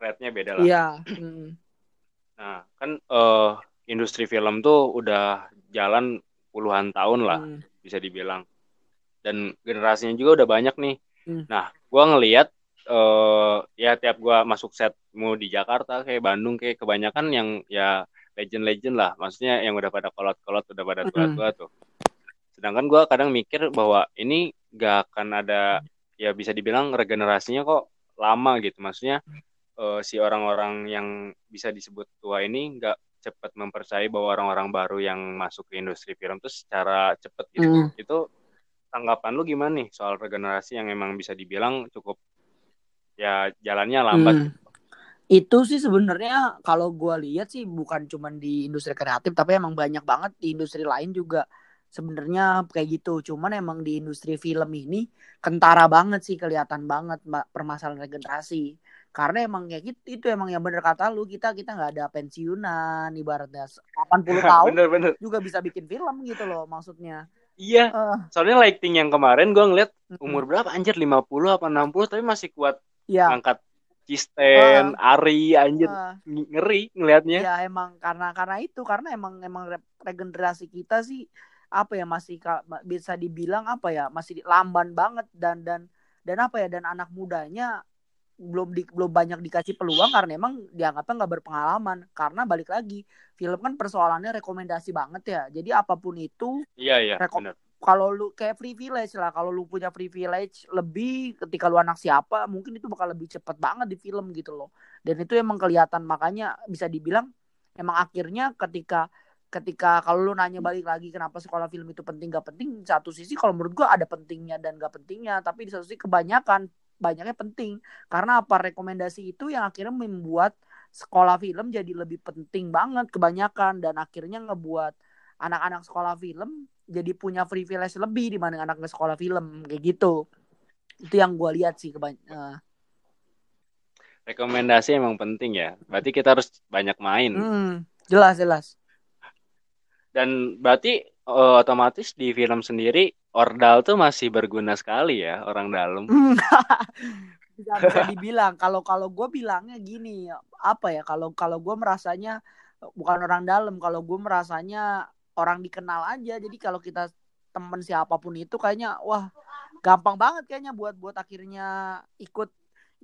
Rate-nya beda lah. Iya. Mm. Nah, kan eh, industri film tuh udah jalan puluhan tahun lah, Mm. bisa dibilang. Dan generasinya juga udah banyak nih. Hmm. Nah, gua ngelihat eh ya tiap gua masuk set mau di Jakarta kayak Bandung kayak kebanyakan yang ya legend-legend lah. Maksudnya yang udah pada kolot-kolot, udah pada Mm-mm. tua-tua tuh. Sedangkan gua kadang mikir bahwa ini gak akan ada ya bisa dibilang regenerasinya kok lama gitu. Maksudnya eh, si orang-orang yang bisa disebut tua ini nggak cepat mempercayai bahwa orang-orang baru yang masuk ke industri film tuh secara cepet gitu. Mm. Itu tanggapan lu gimana nih soal regenerasi yang emang bisa dibilang cukup ya jalannya lambat Hmm. gitu. Itu sih sebenarnya kalau gue lihat sih bukan cuma di industri kreatif tapi emang banyak banget di industri lain juga sebenarnya kayak gitu. Cuman emang di industri film ini kentara banget sih kelihatan banget permasalahan regenerasi. Karena emang ya gitu itu emang yang bener kata lu kita kita nggak ada pensiunan ibaratnya 80 [LAUGHS] tahun bener bener juga bisa bikin film gitu loh maksudnya. Iya. Eh, soalnya lighting yang kemarin gue ngeliat umur berapa? Anjir 50 apa 60 tapi masih kuat. Ya ngangkat cisten ari anjir. Ng- ngeri ngelihatnya ya emang karena karena itu karena emang emang re- regenerasi kita sih apa ya masih bisa dibilang apa ya masih lamban banget dan dan dan apa ya dan anak mudanya belum di, belum banyak dikasih peluang karena emang dianggapnya nggak berpengalaman. Karena balik lagi film kan persoalannya rekomendasi banget ya. Jadi apa pun itu iya iya kalau lu kayak privilege lah kalau lu punya privilege lebih ketika lu anak siapa mungkin itu bakal lebih cepet banget di film gitu loh. Dan itu emang kelihatan. Makanya bisa dibilang emang akhirnya ketika ketika kalau lu nanya balik lagi kenapa sekolah film itu penting gak penting satu sisi kalau menurut gua ada pentingnya dan gak pentingnya. Tapi di satu sisi kebanyakan banyaknya penting. Karena apa? Rekomendasi itu yang akhirnya membuat sekolah film jadi lebih penting banget kebanyakan. Dan akhirnya ngebuat anak-anak sekolah film jadi punya privilege lebih dibanding anak nggak sekolah film. Kayak gitu. Itu yang gue lihat sih kebanyakan rekomendasi emang penting ya. Berarti kita harus banyak main. Hmm, jelas jelas. Dan berarti eh, otomatis di film sendiri ordal tuh masih berguna sekali ya orang dalam. [LAUGHS] Bisa [LAUGHS] bisa dibilang. Kalau kalau gue bilangnya gini apa ya kalau kalau gue merasanya bukan orang dalam kalau gue merasanya orang dikenal aja. Jadi kalau kita temen siapa pun itu kayaknya wah gampang banget kayaknya buat buat akhirnya ikut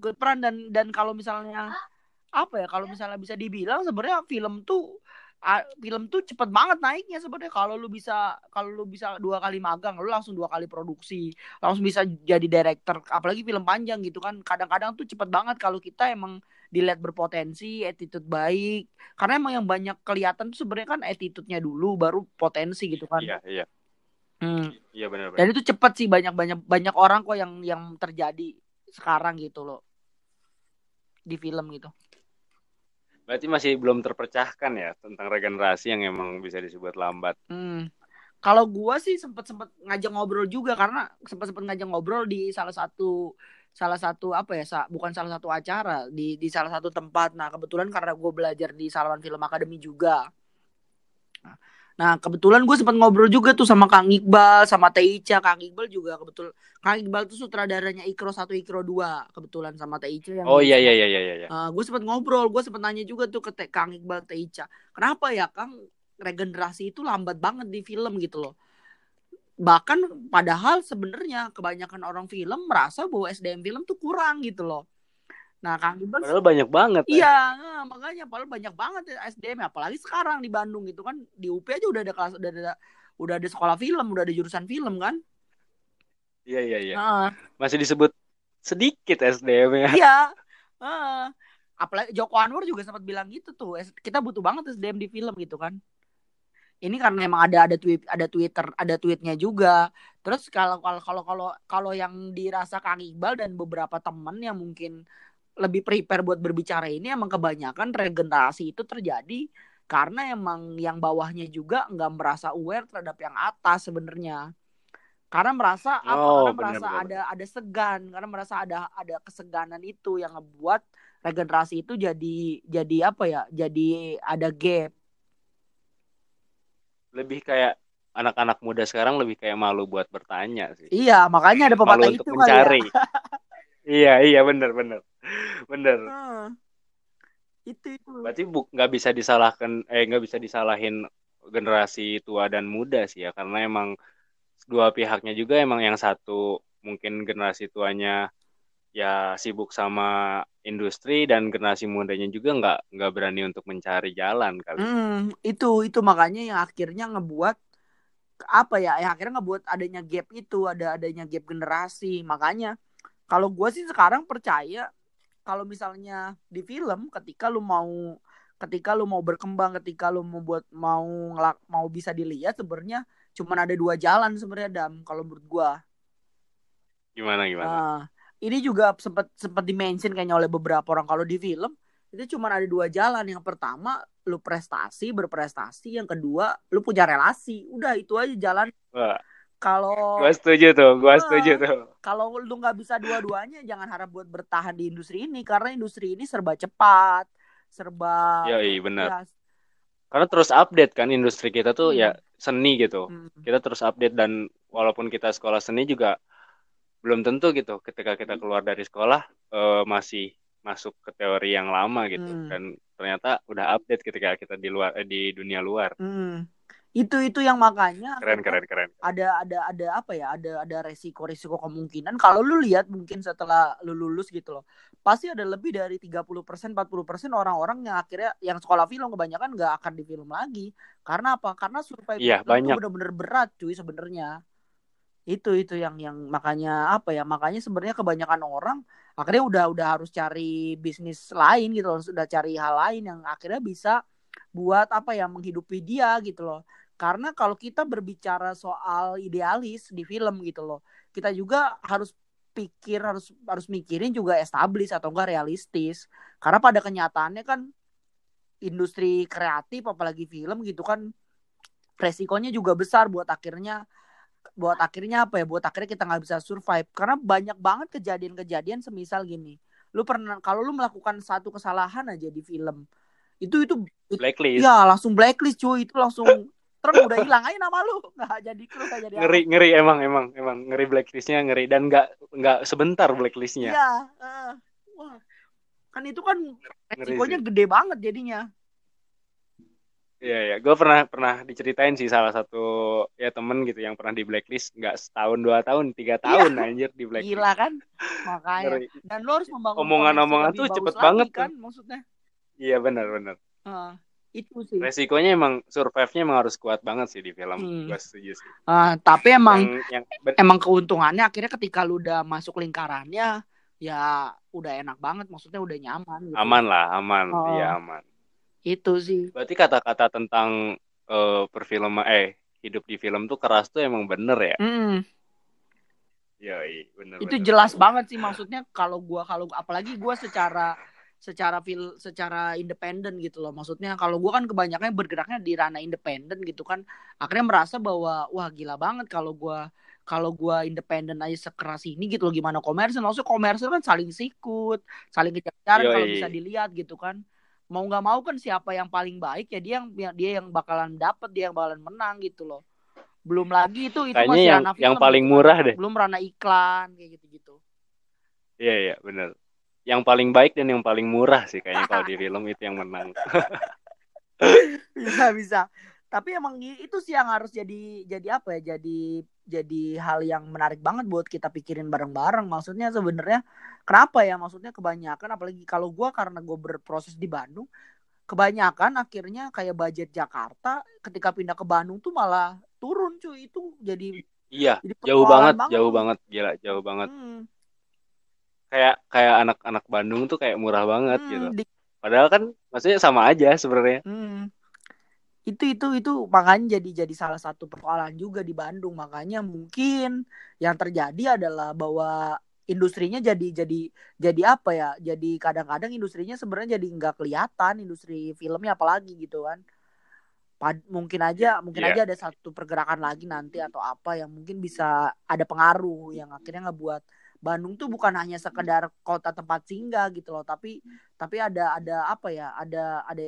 ikut peran. Dan dan kalau misalnya apa ya kalau misalnya bisa dibilang sebenarnya film tuh film tuh cepet banget naiknya sebenarnya. Kalau lu bisa kalau lu bisa dua kali magang lu langsung dua kali produksi. Langsung bisa jadi director apalagi film panjang gitu kan. Kadang-kadang tuh cepet banget kalau kita emang dilihat berpotensi attitude baik. Karena emang yang banyak kelihatan tuh sebenarnya kan attitude-nya dulu baru potensi gitu kan. Iya iya. Hmm. iya benar dan itu cepet sih banyak banyak banyak orang kok yang yang terjadi sekarang gitu loh. Di film gitu berarti masih belum terpecahkan ya tentang regenerasi yang emang bisa disebut lambat Hmm. Kalau gua sih sempet sempet ngajak ngobrol juga karena sempet sempet ngajak ngobrol di salah satu salah satu apa ya sa, bukan salah satu acara di di salah satu tempat. Nah kebetulan karena gue belajar di Salaman Film Academy juga. Nah kebetulan gue sempat ngobrol juga tuh sama Kang Iqbal sama Teica. Kang Iqbal juga kebetul Kang Iqbal tuh sutradaranya Ikro 1 Ikro 2 kebetulan sama Teica yang oh iya iya iya iya iya gue sempat ngobrol, gue sempat nanya juga tuh ke Te- Kang Iqbal Teica, kenapa ya Kang regenerasi itu lambat banget di film gitu loh. Bahkan padahal sebenarnya kebanyakan orang film merasa bahwa SDM film tuh kurang gitu loh. Nah Kang Iqbal padahal banyak banget ya. Iya, nah, makanya padahal banyak banget ya SDM apalagi sekarang di Bandung gitu kan di UP aja udah ada kelas udah ada udah ada sekolah film, udah ada jurusan film kan. iya iya iya Nah, masih disebut sedikit SDM ya Iya. Heeh. apalagi Joko Anwar juga sempat bilang gitu tuh. "Es- Kita butuh banget SDM di film gitu kan. Ini karena emang ada ada tweet ada Twitter ada tweetnya juga. Terus kalau kalau kalau kalau kalau yang dirasa Kang Iqbal dan beberapa teman yang mungkin lebih prepare buat berbicara ini emang kebanyakan regenerasi itu terjadi karena emang yang bawahnya juga nggak merasa aware terhadap yang atas sebenarnya. Karena merasa apa? Oh, karena benar, merasa benar, ada ada segan karena merasa ada ada keseganan itu yang ngebuat regenerasi itu jadi jadi apa ya? Jadi ada gap. Lebih kayak anak-anak muda sekarang lebih kayak malu buat bertanya sih. Iya makanya ada malu pepatah untuk itu kali ya. mencari [LAUGHS] iya iya bener bener. Bener. Heeh. itu itu. Berarti bu nggak bisa disalahkan eh nggak bisa disalahin generasi tua dan muda sih ya karena emang dua pihaknya juga emang yang satu mungkin generasi tuanya ya sibuk sama industri dan generasi mudanya juga nggak nggak berani untuk mencari jalan kali. Hmm, itu itu makanya yang akhirnya ngebuat apa ya yang akhirnya ngebuat adanya gap itu ada adanya gap generasi. Makanya kalau gue sih sekarang percaya kalau misalnya di film ketika lu mau ketika lu mau berkembang ketika lu mau buat mau ngelak mau bisa dilihat sebenarnya cuman ada dua jalan sebenarnya dam kalau menurut gue gimana gimana? Nah, ini juga sempat sempat dimention kayaknya oleh beberapa orang. Kalau di film itu cuma ada dua jalan. Yang pertama lu prestasi berprestasi. Yang kedua lu punya relasi. Udah itu aja jalan. Wah, kalau gua setuju tuh, Ah. setuju tuh. kalau lu nggak bisa dua-duanya jangan harap buat bertahan di industri ini karena industri ini serba cepat serba Yoi, benar. ya, Karena terus update kan industri kita tuh Hmm. ya seni gitu. hmm, Kita terus update dan walaupun kita sekolah seni juga belum tentu gitu ketika kita keluar dari sekolah eh, masih masuk ke teori yang lama gitu Hmm. dan ternyata udah update ketika kita di luar eh, di dunia luar. hmm. Itu itu yang makanya Keren keren keren. ada ada ada apa ya ada ada resiko resiko kemungkinan. Kalau lu lihat mungkin setelah lu lulus gitu loh pasti ada lebih dari 30% 40% orang-orang yang akhirnya yang sekolah film kebanyakan nggak akan di film lagi. Karena apa? Karena survival Iya, film banyak. itu bener-bener berat cuy sebenarnya. Itu itu yang yang makanya apa ya makanya sebenarnya kebanyakan orang akhirnya udah udah harus cari bisnis lain gitu loh sudah cari hal lain yang akhirnya bisa buat apa ya menghidupi dia gitu loh karena kalau kita berbicara soal idealis di film gitu loh kita juga harus pikir harus harus mikirin juga establis atau enggak realistis. Karena pada kenyataannya kan industri kreatif apalagi film gitu kan resikonya juga besar buat akhirnya buat akhirnya apa ya buat akhirnya kita nggak bisa survive. Karena banyak banget kejadian-kejadian semisal gini. Lu pernah kalau lu melakukan satu kesalahan aja di film itu itu Blacklist. ya langsung blacklist cuy. Itu langsung terus udah hilang aja nama lu nggak jadi kru nggak jadi Ngeri ngeri emang emang emang ngeri blacklistnya ngeri dan nggak nggak sebentar apa. blacklistnya. iya eh. wah kan itu kan resikonya gede banget jadinya Iya ya, gue pernah pernah diceritain sih salah satu ya temen gitu yang pernah di blacklist nggak setahun dua tahun tiga tahun anjir di blacklist. Iya. gila kan makanya Ngeri. dan lu harus membangun Omongan-omongan tuh cepet banget lagi kan maksudnya Iya benar benar. Itu sih Resikonya emang survive-nya emang harus kuat banget sih di film. Hmm. Gue setuju sih. Ah, tapi emang Yang yang emang keuntungannya akhirnya ketika lu udah masuk lingkarannya ya udah enak banget maksudnya udah nyaman gitu. aman lah, aman. Oh. Iya aman. itu sih Berarti kata-kata tentang eh perfilman eh hidup di film tuh keras tuh emang bener ya? Mm, Iya, bener. itu bener. jelas banget sih maksudnya kalau gua kalau apalagi gua secara secara fil secara independen gitu loh. Maksudnya kalau gua kan kebanyakan bergeraknya di ranah independen gitu kan. Akhirnya merasa bahwa wah gila banget kalau gua kalau gua independen aja sekeras ini gitu loh. Gimana komersil? Maksudnya komersil kan saling sikut saling kejar-kejaran kalau bisa dilihat gitu kan. Mau nggak mau kan siapa yang paling baik ya dia yang dia yang bakalan dapet dia yang bakalan menang gitu loh. Belum lagi itu itu Kayaknya masih yang ranah yang paling gitu kan. murah deh. belum ranah iklan kayak gitu-gitu. Iya, iya, bener. Yang paling baik dan yang paling murah sih kayaknya kalau di film itu yang menang. [LAUGHS] bisa bisa. Tapi emang itu sih yang harus jadi jadi apa ya jadi jadi hal yang menarik banget buat kita pikirin bareng-bareng. Maksudnya sebenarnya kenapa ya? Maksudnya kebanyakan apalagi kalau gua karena gue berproses di Bandung kebanyakan akhirnya kayak budget Jakarta ketika pindah ke Bandung tuh malah turun cuy. Itu jadi Iya, jadi jauh persoalan banget, jauh banget, gila, jauh banget. Hmm, Kayak kayak anak-anak Bandung tuh kayak murah banget hmm, gitu. di- Padahal kan maksudnya sama aja sebenarnya. Hmm. Itu itu itu makanya jadi jadi salah satu persoalan juga di Bandung. Makanya mungkin yang terjadi adalah bahwa industrinya jadi jadi jadi apa ya? Jadi kadang-kadang industrinya sebenarnya jadi nggak kelihatan industri filmnya apalagi gitu kan. Pad- mungkin aja mungkin Iya. aja ada satu pergerakan lagi nanti atau apa yang mungkin bisa ada pengaruh yang akhirnya ngebuat Bandung tuh bukan hanya sekedar kota tempat singgah gitu loh, tapi tapi ada ada apa ya? Ada ada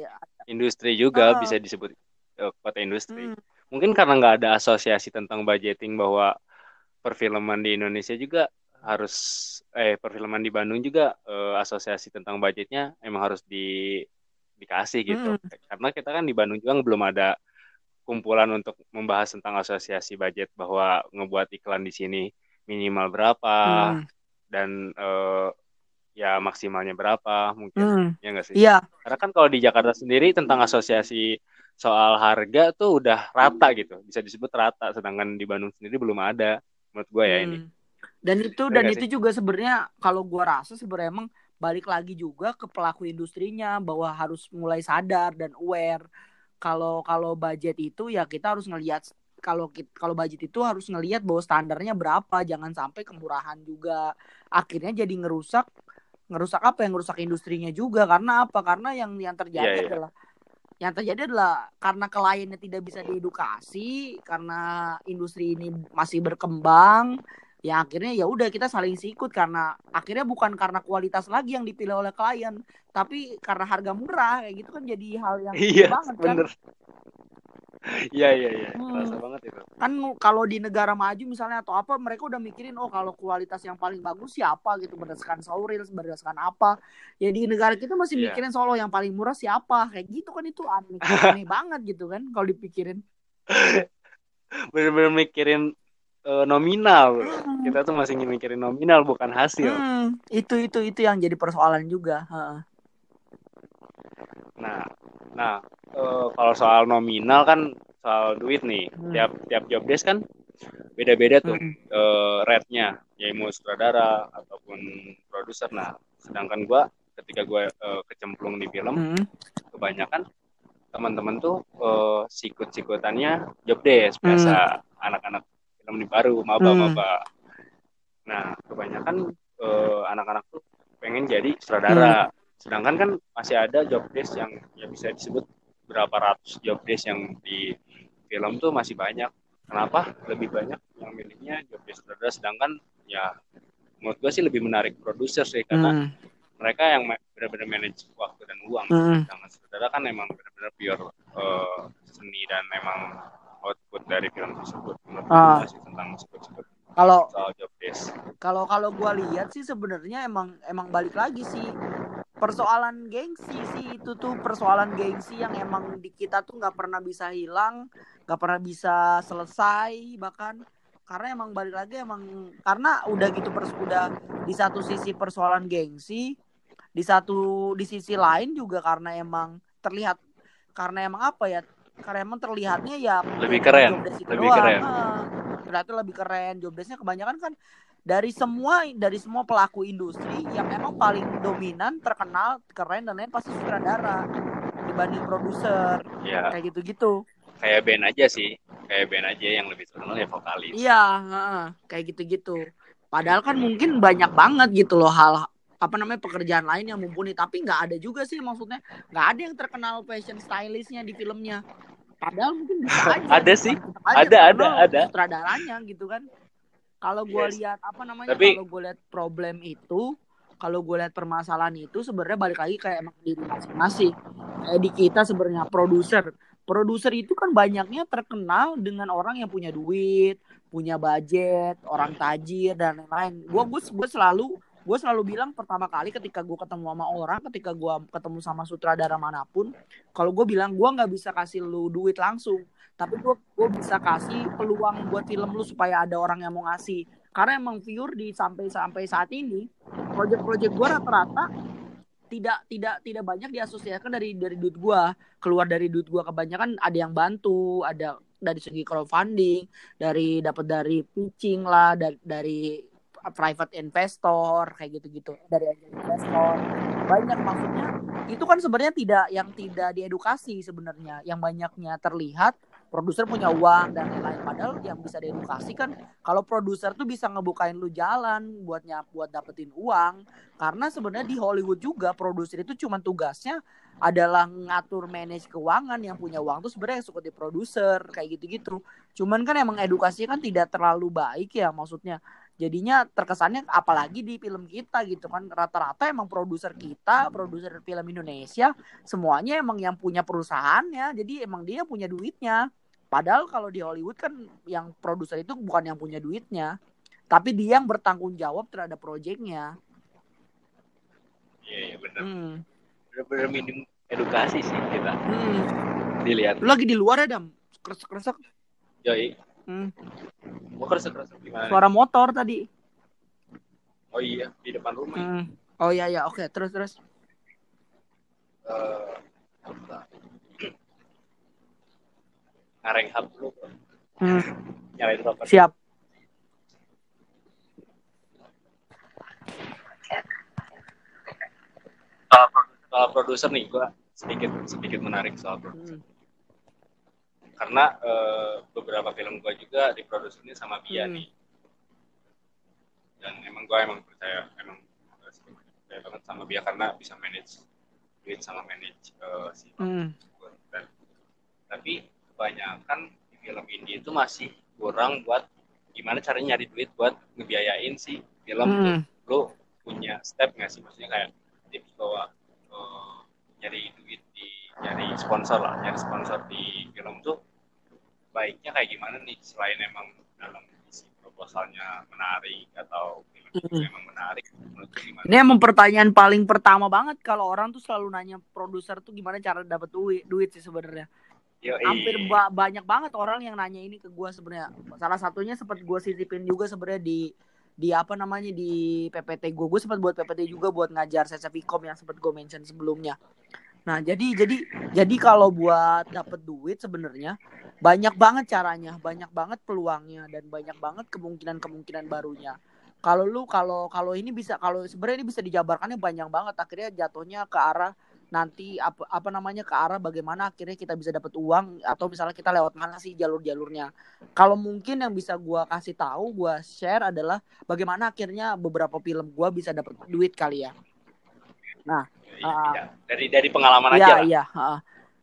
Industri juga Ah. bisa disebut eh, kota industri. hmm, Mungkin karena nggak ada asosiasi tentang budgeting bahwa perfilman di Indonesia juga harus eh perfilman di Bandung juga eh, asosiasi tentang budgetnya emang harus di dikasih gitu. Hmm. Karena kita kan di Bandung juga belum ada kumpulan untuk membahas tentang asosiasi budget bahwa ngebuat iklan di sini minimal berapa hmm, dan eh, ya maksimalnya berapa mungkin hmm. ya nggak sih? Iya, Karena kan kalau di Jakarta sendiri tentang asosiasi soal harga tuh udah rata gitu, bisa disebut rata. Sedangkan di Bandung sendiri belum ada, menurut gue ya ini. Hmm. Dan itu dan itu juga sebenarnya kalau gua rasa sebenarnya emang balik lagi juga ke pelaku industrinya bahwa harus mulai sadar dan aware kalau kalau budget itu ya kita harus ngelihat kalau kalau budget itu harus ngelihat bahwa standarnya berapa jangan sampai kemurahan juga. Akhirnya jadi ngerusak ngerusak apa yang ngerusak industrinya juga. Karena apa? Karena yang yang terjadi Iya, iya. adalah yang terjadi adalah karena kliennya tidak bisa diedukasi karena industri ini masih berkembang ya akhirnya ya udah kita saling sikut. Karena akhirnya bukan karena kualitas lagi yang dipilih oleh klien tapi karena harga murah kayak gitu kan jadi hal yang Iya, banget kan Iya, iya, iya. Hmm. Banget itu. kan kalau di negara maju misalnya atau apa mereka udah mikirin oh kalau kualitas yang paling bagus siapa gitu berdasarkan showreels berdasarkan apa ya di negara kita masih Iya. mikirin solo yang paling murah siapa kayak gitu kan itu aneh, aneh [LAUGHS] banget gitu kan kalau dipikirin Bener-bener mikirin eh, nominal. Hmm. Kita tuh masih mikirin nominal bukan hasil. Hmm, itu itu itu yang jadi persoalan juga Heeh. Nah, nah eh, kalau soal nominal kan soal duit nih. Hmm. Tiap tiap job desk kan beda-beda tuh Hmm. eh, rate-nya, ya mau sutradara ataupun produser. Nah, sedangkan gua ketika gua eh, kecemplung di film, Hmm. kebanyakan teman-teman tuh eh, sikut-sikutannya job desk biasa anak-anak film ini baru maba-maba. Nah, kebanyakan eh, anak-anak tuh pengen jadi sutradara. Sedangkan kan masih ada job desk yang ya bisa disebut berapa ratus job desk yang di film tuh masih banyak. Kenapa? Lebih banyak yang milihnya job desk sutradara sedangkan ya menurut gue sih lebih menarik produser sih karena Hmm. mereka yang benar-benar manage waktu dan uang. Hmm. Sedangkan saudara kan emang benar-benar pure eh, seni dan emang output dari film tersebut. Menurut Ah. gue sih tentang sebut-sebut kalau kalau kalau gua lihat sih sebenarnya emang emang balik lagi sih persoalan gengsi sih itu tuh persoalan gengsi yang emang di kita tuh nggak pernah bisa hilang nggak pernah bisa selesai bahkan karena emang balik lagi emang karena udah gitu pers udah di satu sisi persoalan gengsi di satu di sisi lain juga karena emang terlihat karena emang apa ya karena emang terlihatnya ya Lebih keren, lebih doang. keren. Ternyata lebih keren. Job desknya kebanyakan kan dari semua dari semua pelaku industri yang emang paling dominan terkenal keren dan lain pasti sutradara dibanding produser. Ya kayak gitu-gitu. Kayak band aja sih, kayak band aja yang lebih terkenal ya vokalis. iya kayak gitu-gitu. Padahal kan mungkin banyak banget gitu loh hal apa namanya pekerjaan lain yang mumpuni. Tapi nggak ada juga sih maksudnya. Nggak ada yang terkenal fashion stylistnya di filmnya padahal mungkin bisa [LAUGHS] aja Ada sih. aja Ada, ada, ada. sutradaranya gitu kan kalau gue Yes. lihat apa namanya Tapi- kalau gue lihat problem itu kalau gue lihat permasalahan itu sebenarnya balik lagi kayak emang diri masing-masing kayak di kita sebenarnya produser produser itu kan banyaknya terkenal dengan orang yang punya duit punya budget orang tajir dan lain-lain gue gue gue selalu gue selalu bilang pertama kali ketika gue ketemu sama orang ketika gue ketemu sama sutradara mana pun kalau gue bilang gue nggak bisa kasih lu duit langsung tapi gue gue bisa kasih peluang buat film lu supaya ada orang yang mau ngasih. Karena emang viewer di sampai sampai saat ini project-project gue rata-rata tidak tidak tidak banyak diasosiasikan dari dari duit gue keluar dari duit gue kebanyakan ada yang bantu ada dari segi crowdfunding dari dapat dari pitching lah dari, dari private investor kayak gitu-gitu. Dari angel investor. Banyak maksudnya itu kan sebenarnya tidak yang tidak diedukasi sebenarnya. Yang banyaknya terlihat produser punya uang dan lain-lain. Padahal yang bisa diedukasi kan kalau produser tuh bisa ngebukain lu jalan buat nyap buat dapetin uang. Karena sebenarnya di Hollywood juga produser itu cuma tugasnya adalah ngatur manage keuangan. Yang punya uang tuh sebenarnya eksekutif produser kayak gitu-gitu. Cuman kan emang edukasinya kan tidak terlalu baik ya maksudnya jadinya terkesannya apalagi di film kita gitu kan. Rata-rata emang produser kita produser film Indonesia semuanya emang yang punya perusahaannya. Jadi emang dia punya duitnya. Padahal kalau di Hollywood kan yang produser itu bukan yang punya duitnya. Tapi dia yang bertanggung jawab terhadap proyeknya Iya, iya bener. hmm. Bener-bener minim edukasi sih kita Hmm. dilihat. lu lagi di luar ya dam? Kresek-kresek Joy, hmm. gua kerasa-kerasa gimana? nih? suara motor tadi Oh iya, di depan rumah. hmm. oh iya ya oke terus terus Eh, apa? [CLEARS THROAT] Ngareng hub bro. hmm. nyalain rokok. siap soal produser nih, gua sedikit sedikit menarik soal produser. hmm. Karena eh, beberapa film gua juga diproduksinya sama Bia Hmm. nih. Dan emang gua emang percaya emang eh, percaya banget sama dia karena bisa manage duit sama manage uh, si Hmm. dan tapi kebanyakan di film indie itu masih kurang buat gimana caranya nyari duit buat ngebiayain si film tuh Hmm. lo punya step nggak sih maksudnya kayak tips bahwa eh, nyari duit di nyari sponsor lah nyari sponsor di film tuh baiknya kayak gimana nih selain emang dalam isi proposalnya menarik atau film itu Hmm. emang menarik lu gimana? Ini emang pertanyaan paling pertama banget kalau orang tuh selalu nanya produser tuh gimana cara dapat duit, duit sih sebenarnya. Yoi. Hampir ba- banyak banget orang yang nanya ini ke gua sebenarnya. Salah satunya sempat gua sisipin juga sebenarnya di di apa namanya di PPT gue gue sempat buat PPT juga buat ngajar saya yang sempat gue mention sebelumnya nah jadi jadi jadi kalau buat dapet duit sebenarnya banyak banget caranya banyak banget peluangnya dan banyak banget kemungkinan kemungkinan barunya. Kalau lu kalau kalau ini bisa kalau sebenarnya ini bisa dijabarkannya banyak banget akhirnya jatuhnya ke arah nanti apa apa namanya ke arah bagaimana akhirnya kita bisa dapat uang atau misalnya kita lewat mana sih jalur-jalurnya. Kalau mungkin yang bisa gua kasih tahu gua share adalah bagaimana akhirnya beberapa film gua bisa dapat duit kali ya. Nah Iya, iya. dari dari pengalaman aja Iya lah iya. heeh.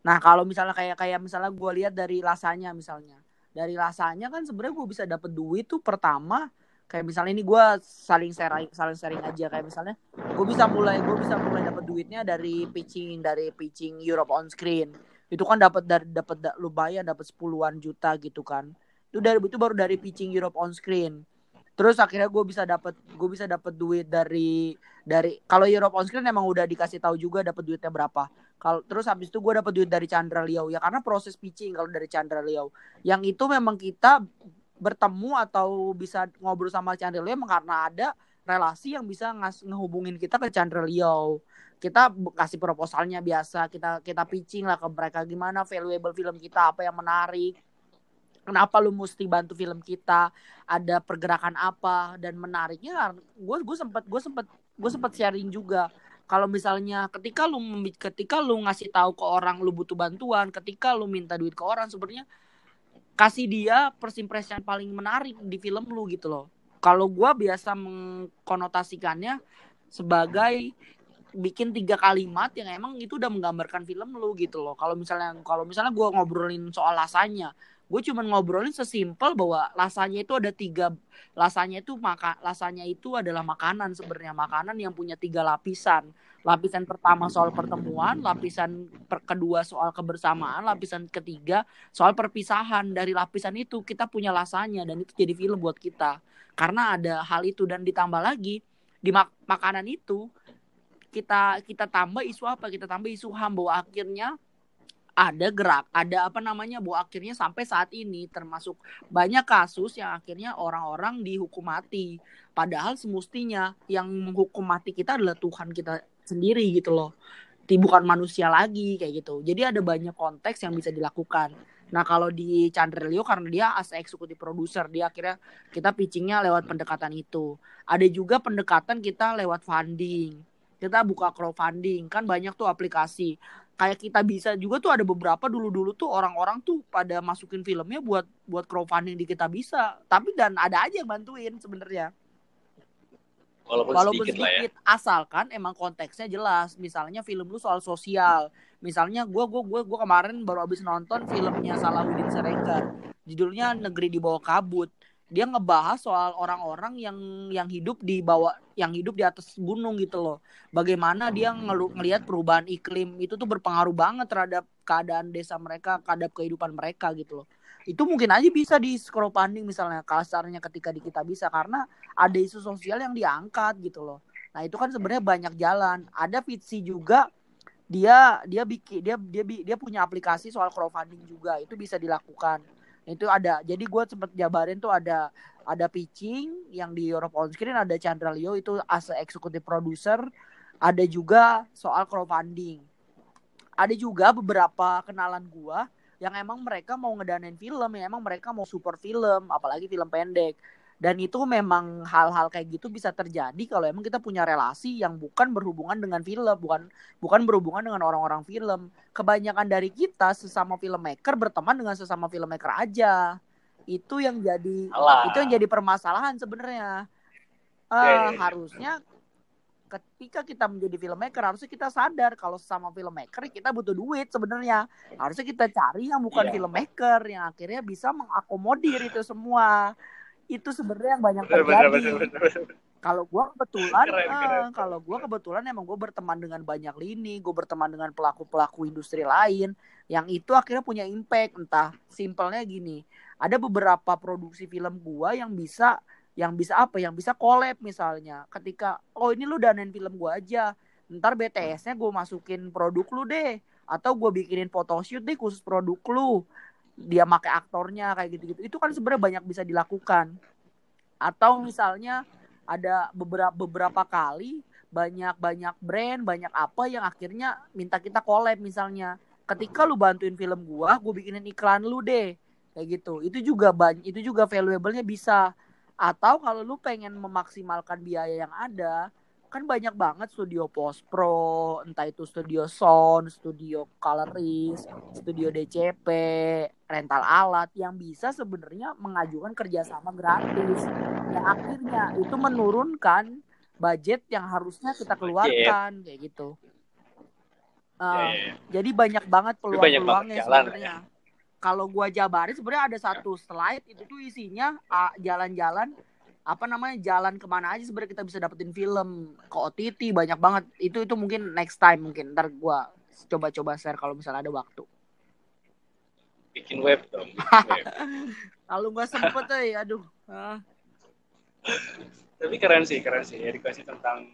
Nah kalau misalnya kayak kayak misalnya gue lihat dari lasanya misalnya, dari lasanya kan sebenarnya gue bisa dapet duit tuh pertama kayak misalnya ini gue saling sharing saling sharing aja kayak misalnya gue bisa mulai gue bisa mulai dapet duitnya dari pitching dari pitching Europe on screen itu kan dapat dari dapat da, lumayan dapat sepuluhan juta gitu kan itu dari itu baru dari pitching Europe on screen terus akhirnya gue bisa dapat gue bisa dapat duit dari dari kalau Europe on screen emang udah dikasih tahu juga dapat duitnya berapa. Kalau terus habis itu gue dapat duit dari Chandra Liao ya karena proses pitching kalau dari Chandra Liao. Yang itu memang kita bertemu atau bisa ngobrol sama Chandra Liao emang karena ada relasi yang bisa ngas ngehubungin kita ke Chandra Liao. Kita kasih proposalnya biasa kita kita pitching lah ke mereka gimana valuable film kita apa yang menarik kenapa lu mesti bantu film kita? Ada pergerakan apa? Dan menariknya gue gue sempat gue sempat gue sempat sharing juga. Kalau misalnya ketika lu ketika lu ngasih tahu ke orang lu butuh bantuan ketika lu minta duit ke orang sebenarnya kasih dia first paling menarik di film lu gitu loh. Kalau gua biasa mengkonotasikannya sebagai bikin tiga kalimat yang emang itu udah menggambarkan film lu gitu loh. Kalau misalnya kalau misalnya gua ngobrolin soal lasanya gue cuma ngobrolin sesimpel bahwa lasanya itu ada tiga lasanya itu maka lasanya itu adalah makanan sebenarnya. Makanan yang punya tiga lapisan. Lapisan pertama soal pertemuan lapisan per- kedua soal kebersamaan lapisan ketiga soal perpisahan. Dari lapisan itu kita punya lasanya dan itu jadi film buat kita. Karena ada hal itu dan ditambah lagi di mak- makanan itu kita kita tambah isu apa? Kita tambah isu ham bahwa akhirnya ada gerak, ada apa namanya bahwa akhirnya sampai saat ini termasuk banyak kasus yang akhirnya orang-orang dihukum mati. Padahal semestinya yang menghukum mati kita adalah Tuhan kita sendiri gitu loh. Ti- Bukan manusia lagi kayak gitu. Jadi ada banyak konteks yang bisa dilakukan. Nah kalau di Chandra Leo karena dia as eksekutif produser dia akhirnya kita pitchingnya lewat pendekatan itu. Ada juga pendekatan kita lewat funding. Kita buka crowdfunding kan banyak tuh aplikasi kayak kita bisa juga tuh ada beberapa dulu-dulu tuh orang-orang tuh pada masukin filmnya buat buat crowdfunding di kita bisa. Tapi dan ada aja yang bantuin sebenarnya. Walaupun, walaupun sedikit, ya. sedikit. Asalkan emang konteksnya jelas. Misalnya film lu soal sosial. Misalnya gue gua gua gua kemarin baru habis nonton filmnya Salahuddin Siregar. Judulnya Negeri di Bawah Kabut dia ngebahas soal orang-orang yang yang hidup di bawah yang hidup di atas gunung gitu loh bagaimana dia ngelihat perubahan iklim itu tuh berpengaruh banget terhadap keadaan desa mereka terhadap kehidupan mereka gitu loh itu mungkin aja bisa di crowdfunding misalnya kasarnya ketika di kita bisa karena ada isu sosial yang diangkat gitu loh. Nah itu kan sebenarnya banyak jalan. Ada Fitsi juga dia dia bikin dia dia dia punya aplikasi soal crowdfunding juga itu bisa dilakukan. Itu ada. Jadi gue sempet jabarin tuh ada ada pitching yang di Europe on Screen ada Chandra Leo itu as a executive producer. Ada juga soal crowdfunding. Ada juga beberapa kenalan gua yang emang mereka mau ngedanain film ya emang mereka mau support film apalagi film pendek dan itu memang hal-hal kayak gitu bisa terjadi kalau emang kita punya relasi yang bukan berhubungan dengan film bukan bukan berhubungan dengan orang-orang film kebanyakan dari kita sesama filmmaker berteman dengan sesama filmmaker aja itu yang jadi Alah. itu yang jadi permasalahan sebenarnya ya, ya. harusnya ketika kita menjadi filmmaker harusnya kita sadar kalau sama filmmaker kita butuh duit sebenarnya harusnya kita cari yang bukan Iya. filmmaker yang akhirnya bisa mengakomodir itu semua itu sebenarnya yang banyak terjadi. kalau gue kebetulan Keren, eh, kalau gue kebetulan emang gue berteman dengan banyak lini gue berteman dengan pelaku pelaku industri lain yang itu akhirnya punya impact. Entah simpelnya gini ada beberapa produksi film gue yang bisa yang bisa apa? Yang bisa collab misalnya. Ketika oh ini lu danain film gue aja ntar BTS-nya gue masukin produk lu deh. Atau gue bikinin photoshoot deh khusus produk lu dia pakai aktornya kayak gitu-gitu. Itu kan sebenarnya banyak bisa dilakukan. Atau misalnya ada beberapa beberapa kali banyak banyak brand banyak apa yang akhirnya minta kita collab misalnya. Ketika lu bantuin film gua gua bikinin iklan lu deh. Kayak gitu. Itu juga banyak itu juga valuable-nya bisa. Atau kalau lu pengen memaksimalkan biaya yang ada kan banyak banget studio post pro entah itu studio sound studio colorist studio DCP rental alat yang bisa sebenarnya mengajukan kerjasama gratis yang akhirnya itu menurunkan budget yang harusnya kita keluarkan kayak gitu Ya, Uh, ya, ya. jadi banyak banget peluang-peluangnya jalan, sebenarnya. Kalau gua jabarin sebenarnya ada satu slide itu tuh isinya jalan-jalan apa namanya jalan ke mana aja sebenarnya kita bisa dapetin film. Ke OTT banyak banget. Itu itu mungkin next time mungkin. Ntar gua coba-coba share kalau misalnya ada waktu. Bikin web dong. [LAUGHS] Kalau nggak sempet eh aduh. Ah. tapi keren sih keren sih. Edukasi tentang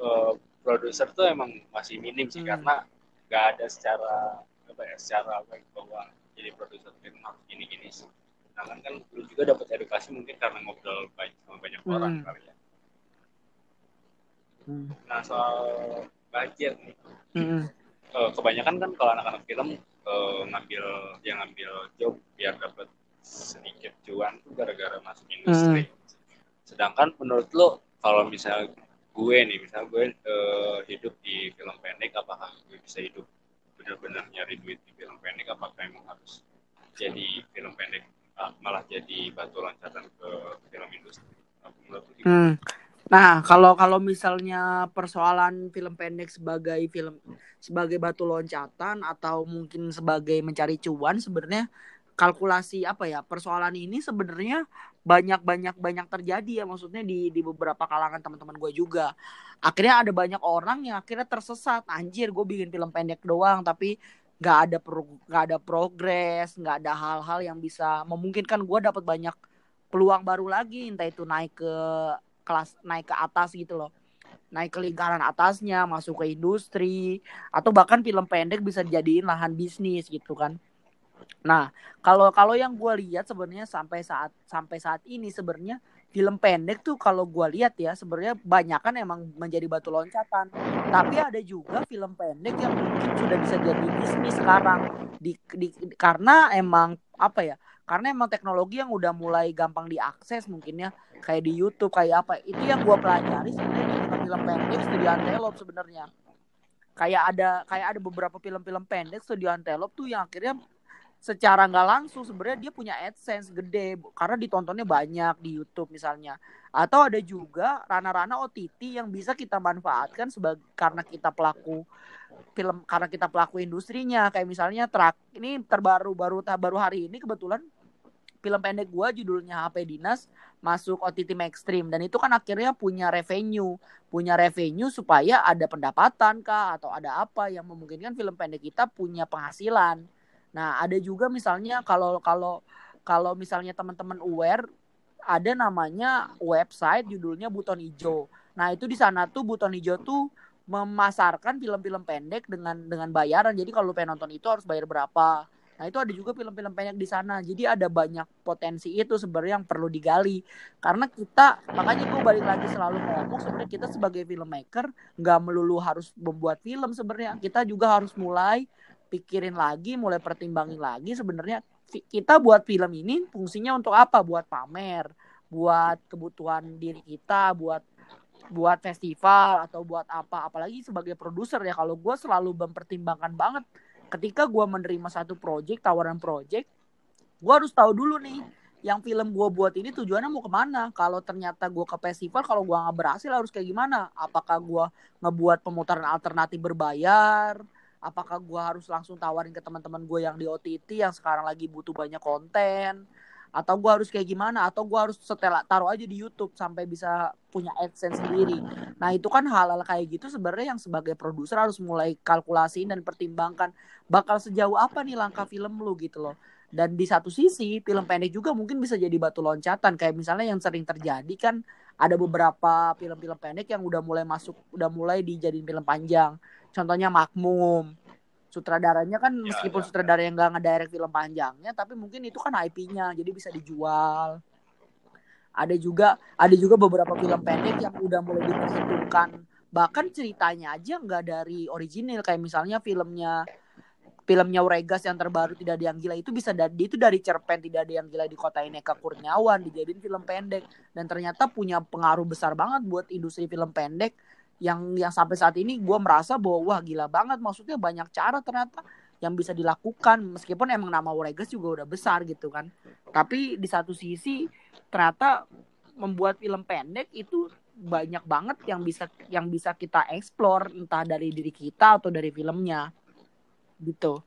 eh, produser tuh emang masih minim sih. Hmm. karena nggak ada secara apa ya secara baik bahwa jadi produser film harus gini sih sedangkan kan lu juga dapat edukasi mungkin karena ngobrol banyak sama banyak Hmm. orang kali ya Hmm. nah soal budget nih Mm-mm. eh, kebanyakan kan kalau anak-anak film eh, ngambil yang ngambil job biar dapat sedikit cuan tuh gara-gara masuk industri. Sedangkan menurut lo kalau misal gue nih, misal gue eh, hidup di film pendek, apakah gue bisa hidup benar-benar nyari duit di film pendek? Apakah emang harus jadi film pendek malah jadi batu loncatan ke film industri? Hmm. Nah, kalau kalau misalnya persoalan film pendek sebagai film sebagai batu loncatan atau mungkin sebagai mencari cuan sebenarnya kalkulasi apa ya persoalan ini sebenarnya banyak banyak banyak terjadi ya maksudnya di di beberapa kalangan teman-teman gue juga akhirnya ada banyak orang yang akhirnya tersesat anjir gue bikin film pendek doang tapi nggak ada pro- nggak ada progres nggak ada hal-hal yang bisa memungkinkan gue dapat banyak peluang baru lagi entah itu naik ke kelas naik ke atas gitu loh. Naik ke lingkaran atasnya masuk ke industri atau bahkan film pendek bisa dijadiin lahan bisnis gitu kan. Nah kalau kalau yang gue lihat sebenarnya sampai saat sampai saat ini sebenarnya film pendek tuh kalau gue lihat ya sebenarnya banyak kan emang menjadi batu loncatan. Tapi ada juga film pendek yang mungkin sudah bisa jadi bisnis sekarang. Di, di karena emang apa ya karena emang teknologi yang udah mulai gampang diakses mungkin ya kayak di YouTube kayak apa itu yang gue pelajari sebenarnya film pendek studio Antelope sebenarnya. Kayak ada kayak ada beberapa film-film pendek studio Antelope tuh yang akhirnya secara nggak langsung sebenarnya dia punya AdSense gede karena ditontonnya banyak di YouTube misalnya. Atau ada juga rana-rana OTT yang bisa kita manfaatkan sebagai karena kita pelaku film karena kita pelaku industrinya. Kayak misalnya trak ini terbaru baru baru hari ini kebetulan film pendek gua judulnya HP Dinas masuk OTT Mainstream. Dan itu kan akhirnya punya revenue punya revenue supaya ada pendapatan kah atau ada apa yang memungkinkan film pendek kita punya penghasilan nah ada juga misalnya kalau kalau kalau misalnya teman-teman aware ada namanya website judulnya Buton Ijo nah itu di sana tuh Buton Ijo tuh memasarkan film-film pendek dengan dengan bayaran jadi kalau pengen nonton itu harus bayar berapa Nah itu ada juga film-film pendek di sana. Jadi ada banyak potensi itu sebenarnya yang perlu digali. Karena kita makanya gue balik lagi selalu ngomong sebenarnya kita sebagai filmmaker nggak melulu harus membuat film sebenarnya. Kita juga harus mulai pikirin lagi, mulai pertimbangin lagi sebenarnya kita buat film ini fungsinya untuk apa? Buat pamer, buat kebutuhan diri kita, buat buat festival atau buat apa? Apalagi sebagai produser ya kalau gue selalu mempertimbangkan banget ketika gue menerima satu project tawaran project gue harus tahu dulu nih yang film gue buat ini tujuannya mau ke mana kalau ternyata gue ke festival kalau gue nggak berhasil harus kayak gimana apakah gue ngebuat pemutaran alternatif berbayar apakah gue harus langsung tawarin ke teman-teman gue yang di OTT yang sekarang lagi butuh banyak konten atau gue harus kayak gimana atau gue harus setelah taruh aja di YouTube sampai bisa punya AdSense sendiri. Nah itu kan hal-hal kayak gitu sebenarnya yang sebagai produser harus mulai kalkulasiin dan pertimbangkan bakal sejauh apa nih langkah film lu gitu loh. Dan di satu sisi film pendek juga mungkin bisa jadi batu loncatan kayak misalnya yang sering terjadi kan ada beberapa film-film pendek yang udah mulai masuk udah mulai dijadiin film panjang. Contohnya Makmum. Sutradaranya kan ya, meskipun ya. sutradara yang nggak ngedirect film panjangnya tapi mungkin itu kan IP-nya jadi bisa dijual. Ada juga ada juga beberapa film pendek yang udah mulai diperhitungkan. Bahkan ceritanya aja nggak dari original kayak misalnya filmnya filmnya Uregas yang terbaru tidak ada yang gila itu bisa dari itu dari cerpen tidak ada yang gila di kota Ineka Kurniawan dijadiin film pendek. Dan ternyata punya pengaruh besar banget buat industri film pendek yang yang sampai saat ini gue merasa bahwa wah gila banget. Maksudnya banyak cara ternyata yang bisa dilakukan meskipun emang nama Uregas juga udah besar gitu kan. Tapi di satu sisi ternyata membuat film pendek itu banyak banget yang bisa yang bisa kita explore entah dari diri kita atau dari filmnya. Gitu.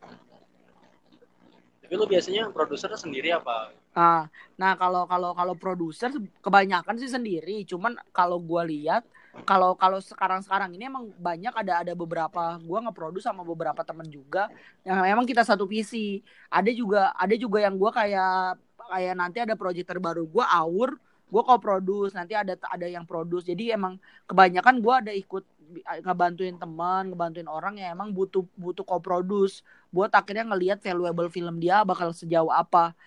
Tapi lu biasanya produser sendiri apa? Ah nah kalau kalau kalau produser kebanyakan sih sendiri. Cuman kalau gue lihat kalau kalau sekarang sekarang ini emang banyak ada ada beberapa gue ngeproduksi sama beberapa temen juga yang memang kita satu visi. Ada juga ada juga yang gue kayak kayak nanti ada proyek terbaru gue aur gue kok produce nanti ada ada yang produce. Jadi emang kebanyakan gue ada ikut ngebantuin teman ngebantuin orang yang emang butuh butuh co-produce. Buat akhirnya ngelihat valuable film dia bakal sejauh apa.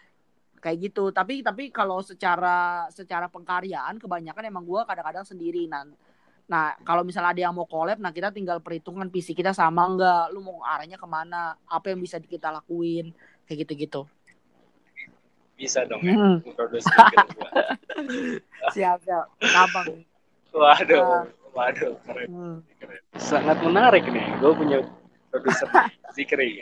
Kayak gitu. Tapi tapi kalau secara secara pengkaryaan kebanyakan emang gue kadang-kadang sendiri. Nanti Nah, kalau misalnya ada yang mau collab, nah kita tinggal perhitungan visi kita sama enggak, lu mau arahnya ke mana, apa yang bisa kita lakuin, kayak gitu-gitu. Bisa dong ya, hmm. [LAUGHS] siap, siap. Gampang. Waduh, uh, waduh, keren. Hmm. keren. Sangat menarik nih, gue punya produser [LAUGHS] Zikri.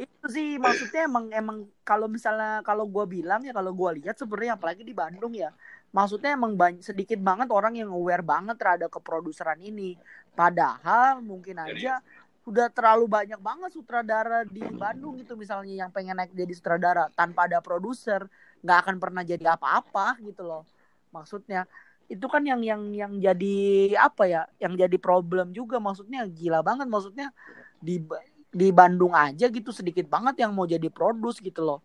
itu sih maksudnya emang emang kalau misalnya kalau gue bilang ya kalau gue lihat sebenarnya apalagi di Bandung ya maksudnya emang banyak, sedikit banget orang yang aware banget terhadap keproduseran ini. Padahal mungkin aja udah terlalu banyak banget sutradara di Bandung gitu misalnya yang pengen naik jadi sutradara tanpa ada produser nggak akan pernah jadi apa-apa gitu loh. Maksudnya itu kan yang yang yang jadi apa ya? Yang jadi problem juga maksudnya gila banget maksudnya di di Bandung aja gitu sedikit banget yang mau jadi produs gitu loh.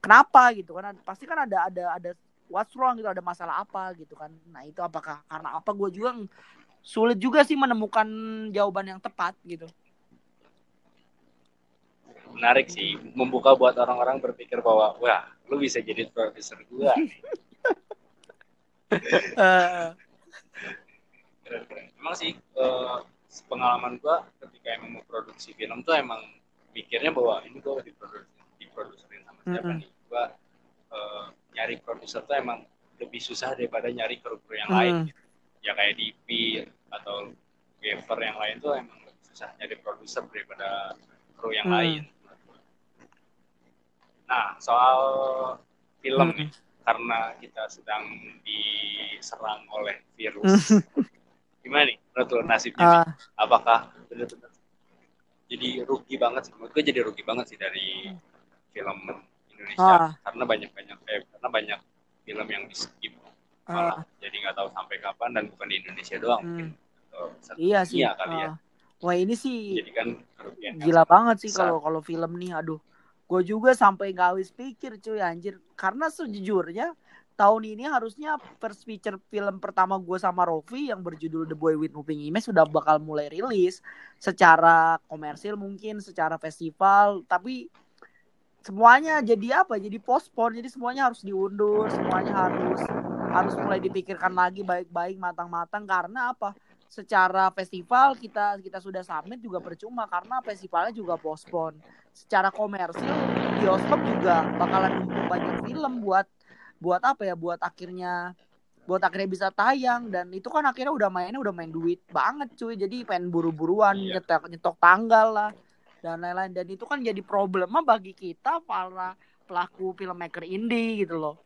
Kenapa gitu kan? Pasti kan ada ada ada what's wrong gitu ada masalah apa gitu kan. Nah itu apakah karena apa? Gue juga sulit juga sih menemukan jawaban yang tepat gitu. Menarik sih membuka buat orang-orang berpikir bahwa wah lu bisa jadi produser gue uh. emang sih uh, pengalaman gue ketika emang mau produksi film tuh emang pikirnya bahwa ini gue diproduksi diproduserin sama siapa mm -hmm. nih? Gue uh, nyari produser tuh emang lebih susah daripada nyari kru-kru yang hmm. lain gitu. ya kayak DP atau Gaver yang lain tuh emang lebih susah nyari produser daripada kru yang hmm. lain nah soal film hmm. nih karena kita sedang diserang oleh virus [LAUGHS] gimana nih menurut nasibnya uh. apakah benar-benar jadi rugi banget sih menurut gue jadi rugi banget sih dari film Indonesia ah. karena banyak banyak eh, karena banyak film yang di skip malah ah. jadi nggak tahu sampai kapan dan bukan di Indonesia doang hmm. mungkin iya sih kali ya. ah. ya wah ini sih jadi kan gila banget sih kalau kalau film nih aduh gue juga sampai nggak habis pikir cuy anjir karena sejujurnya tahun ini harusnya first feature film pertama gue sama Rofi yang berjudul The Boy with Moving Image sudah bakal mulai rilis secara komersil mungkin secara festival tapi semuanya jadi apa? Jadi postpone. Jadi semuanya harus diundur semuanya harus harus mulai dipikirkan lagi baik-baik matang-matang. Karena apa? Secara festival kita kita sudah submit juga percuma. Karena festivalnya juga postpone. Secara komersil bioskop juga bakalan numpuk banyak film buat buat apa ya? Buat akhirnya buat akhirnya bisa tayang. Dan itu kan akhirnya udah mainnya udah main duit banget cuy. Jadi pengen buru-buruan iya. nyetok nyetok tanggal lah dan lain-lain. Dan itu kan jadi problema bagi kita para pelaku filmmaker indie gitu loh.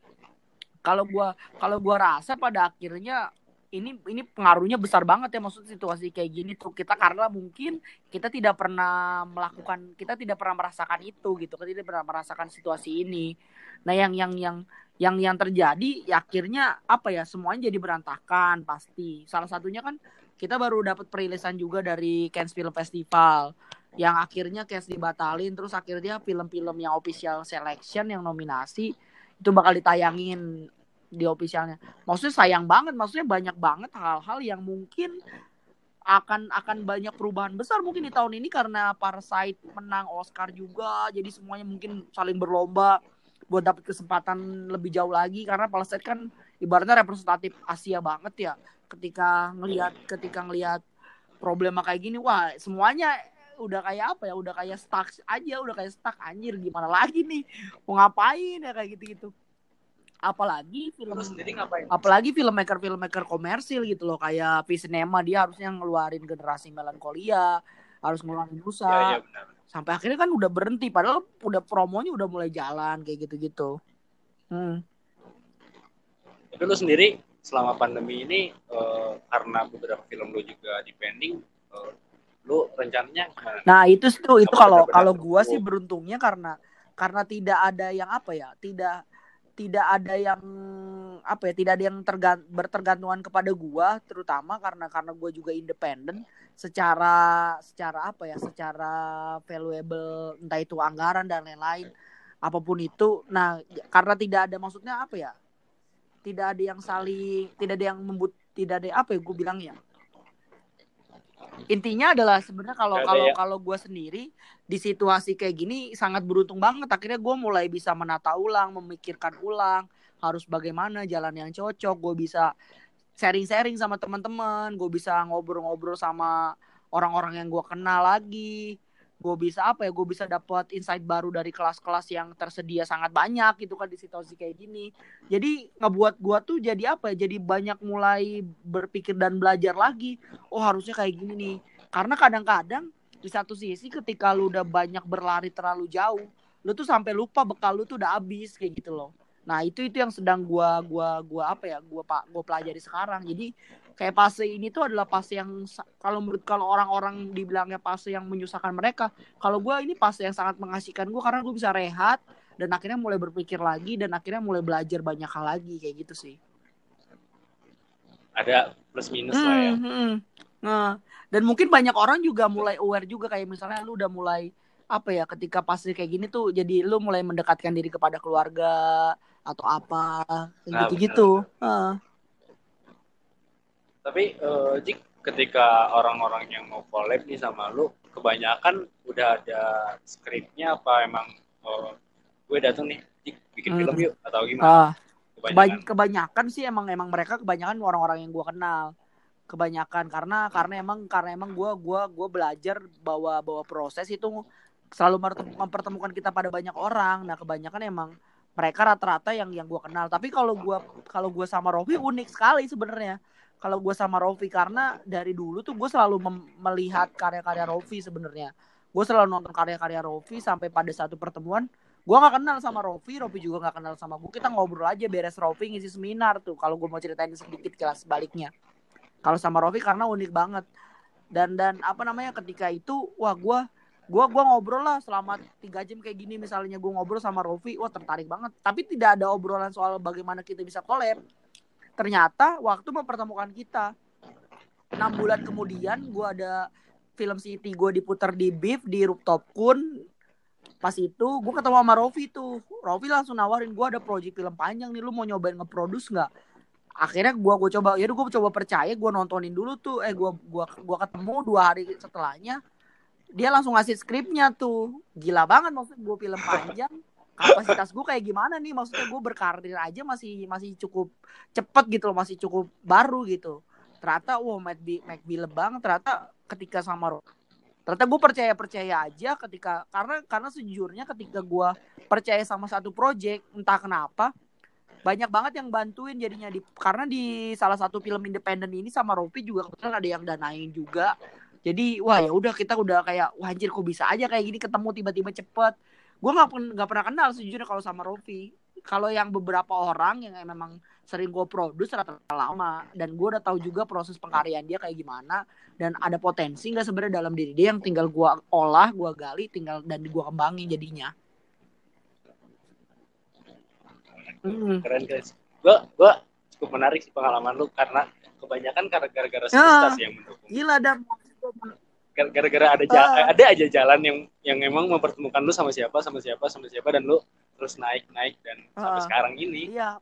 Kalau gua kalau gua rasa pada akhirnya ini ini pengaruhnya besar banget ya maksud situasi kayak gini tuh. Kita karena mungkin kita tidak pernah melakukan kita tidak pernah merasakan itu gitu kita tidak pernah merasakan situasi ini. Nah yang yang yang yang yang terjadi ya akhirnya apa ya semuanya jadi berantakan pasti. Salah satunya kan kita baru dapat perilisan juga dari Cannes Film Festival yang akhirnya Cannes dibatalin terus akhirnya film-film yang official selection yang nominasi itu bakal ditayangin di officialnya. Maksudnya sayang banget, maksudnya banyak banget hal-hal yang mungkin akan akan banyak perubahan besar mungkin di tahun ini karena Parasite menang Oscar juga, jadi semuanya mungkin saling berlomba buat dapat kesempatan lebih jauh lagi karena Parasite kan ibaratnya representatif Asia banget ya. Ketika ngelihat ketika ngelihat problema kayak gini, wah semuanya udah kayak apa ya udah kayak stuck aja udah kayak stuck anjir gimana lagi nih? Mau ngapain ya kayak gitu gitu apalagi film apalagi filmmaker filmmaker komersil gitu loh kayak Visinema dia harusnya ngeluarin generasi melankolia harus ngeluarin Nusa ya, ya, sampai akhirnya kan udah berhenti padahal udah promonya udah mulai jalan kayak gitu gitu hmm. tapi lu sendiri selama pandemi ini uh, karena beberapa film lu juga dipending uh, lu rencananya gimana? nah itu tuh itu kalau kalau gua sih beruntungnya karena karena tidak ada yang apa ya tidak tidak ada yang apa ya tidak ada yang tergant bertergantungan kepada gua terutama karena karena gua juga independen secara secara apa ya secara valuable entah itu anggaran dan lain-lain apa pun itu. Nah karena tidak ada maksudnya apa ya tidak ada yang saling tidak ada yang membut tidak ada apa ya gue bilang ya intinya adalah sebenarnya kalau kalau ya. kalau gue sendiri di situasi kayak gini sangat beruntung banget. Akhirnya gue mulai bisa menata ulang memikirkan ulang harus bagaimana jalan yang cocok. Gue bisa sharing-sharing sama teman-teman gue bisa ngobrol-ngobrol sama orang-orang yang gue kenal lagi gue bisa apa ya gue bisa dapat insight baru dari kelas-kelas yang tersedia sangat banyak gitu kan di situasi kayak gini. Jadi ngebuat gue tuh jadi apa ya jadi banyak mulai berpikir dan belajar lagi oh harusnya kayak gini nih. Karena kadang-kadang di satu sisi ketika lu udah banyak berlari terlalu jauh lu tuh sampai lupa bekal lu tuh udah habis kayak gitu loh. Nah itu itu yang sedang gua gua gua apa ya gua pak gua pelajari sekarang. Jadi kayak fase ini tuh adalah fase yang kalau menurut kalau orang-orang dibilangnya fase yang menyusahkan mereka kalau gue ini fase yang sangat mengasihkan gue karena gue bisa rehat dan akhirnya mulai berpikir lagi dan akhirnya mulai belajar banyak hal lagi kayak gitu sih ada plus minus hmm, lah ya hmm. hmm. nah dan mungkin banyak orang juga mulai aware juga kayak misalnya lu udah mulai apa ya ketika fase kayak gini tuh jadi lu mulai mendekatkan diri kepada keluarga atau apa kayak nah, gitu-gitu nah, tapi uh, Jik ketika orang-orang yang mau collab nih sama lu kebanyakan udah ada skripnya apa emang uh, gue datang nih Jik bikin hmm. film yuk atau gimana? Uh, kebanyakan. kebanyakan sih emang emang mereka kebanyakan orang-orang yang gue kenal. Kebanyakan karena karena emang karena emang gue gua gua belajar bahwa bahwa proses itu selalu mempertemukan kita pada banyak orang. Nah kebanyakan emang mereka rata-rata yang yang gue kenal. Tapi kalau gue kalau gue sama Rofi unik sekali sebenarnya kalau gue sama Rofi karena dari dulu tuh gue selalu melihat karya-karya Rofi sebenarnya. Gue selalu nonton karya-karya Rofi sampai pada satu pertemuan gue nggak kenal sama Rofi Rofi juga nggak kenal sama gue kita ngobrol aja beres Rofi ngisi seminar tuh kalau gue mau ceritain sedikit kelas sebaliknya. Kalau sama Rofi karena unik banget. Dan dan apa namanya ketika itu wah gue gue gua ngobrol lah selama tiga jam kayak gini misalnya gue ngobrol sama Rofi wah tertarik banget. Tapi tidak ada obrolan soal bagaimana kita bisa collab ternyata waktu mempertemukan kita enam bulan kemudian gue ada film City gue diputar di Beef di Rooftop Kun. Pas itu gue ketemu sama Rofi tuh. Rofi langsung nawarin gue ada project film panjang nih lu mau nyobain ngeproduce nggak? Akhirnya gue gue coba ya gue coba percaya gue nontonin dulu tuh. Eh gue gua gua ketemu dua hari setelahnya dia langsung ngasih skripnya tuh. Gila banget maksud gue film [LAUGHS] panjang kapasitas gue kayak gimana nih? Maksudnya gue berkarir aja masih masih cukup cepet gitu loh masih cukup baru gitu. Ternyata wow Matt B Mac banget ternyata ketika sama ternyata gue percaya percaya aja ketika karena karena sejujurnya ketika gue percaya sama satu project entah kenapa banyak banget yang bantuin jadinya di karena di salah satu film independen ini sama Rofi juga kebetulan ada yang danain juga. Jadi wah ya udah kita udah kayak wah kok bisa aja kayak gini ketemu tiba-tiba cepet gue nggak nggak pernah kenal sejujurnya kalau sama Rofi kalau yang beberapa orang yang memang sering gue produce rata-rata lama. Dan gue udah tahu juga proses pengkaryaan dia kayak gimana. Dan ada potensi nggak sebenarnya dalam diri dia yang tinggal gue olah gue gali tinggal dan gue kembangin jadinya? Hmm. keren guys. Gue gue cukup menarik sih pengalaman lu karena kebanyakan gara-gara susah sih yang mendukung. Gila dan gara-gara ada uh. ada aja jalan yang yang emang mempertemukan lu sama siapa sama siapa sama siapa dan lu terus naik naik dan uh. sampai sekarang ini. Iya.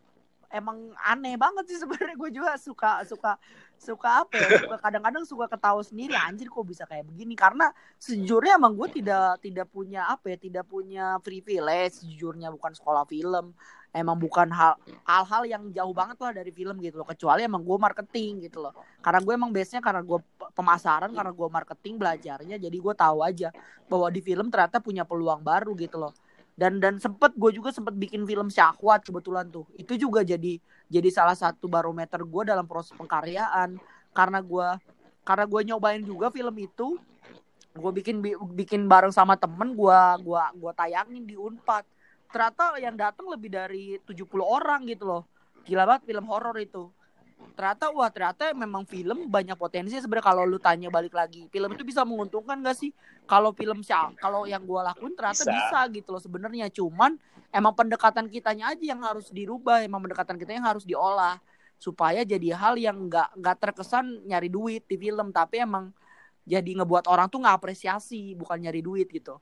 Emang aneh banget sih sebenarnya. Gue juga suka suka suka apa ya? Suka kadang-kadang suka ketawa sendiri. Anjir kok bisa kayak begini? Karena sejujurnya emang gue tidak tidak punya apa ya? Tidak punya privilege sejujurnya bukan sekolah film emang bukan hal hal-hal yang jauh banget lah dari film gitu loh. Kecuali emang gue marketing gitu loh. Karena gue emang biasanya karena gue pemasaran karena gue marketing belajarnya jadi gue tahu aja bahwa di film ternyata punya peluang baru gitu loh. Dan dan sempet gue juga sempet bikin film syahwat kebetulan tuh. Itu juga jadi jadi salah satu barometer gue dalam proses pengkaryaan. Karena gue karena gue nyobain juga film itu gue bikin bikin bareng sama temen gue gua gua tayangin di unpad ternyata yang datang lebih dari 70 orang gitu loh. Gila banget film horor itu. Ternyata wah ternyata memang film banyak potensi sebenarnya. Kalau lu tanya balik lagi film itu bisa menguntungkan gak sih? Kalau film siapa kalau yang gue lakuin ternyata bisa, bisa gitu loh sebenarnya. Cuman emang pendekatan kitanya aja yang harus dirubah. Emang pendekatan kita yang harus diolah. Supaya jadi hal yang nggak nggak terkesan nyari duit di film. Tapi emang jadi ngebuat orang tuh nggak apresiasi bukan nyari duit gitu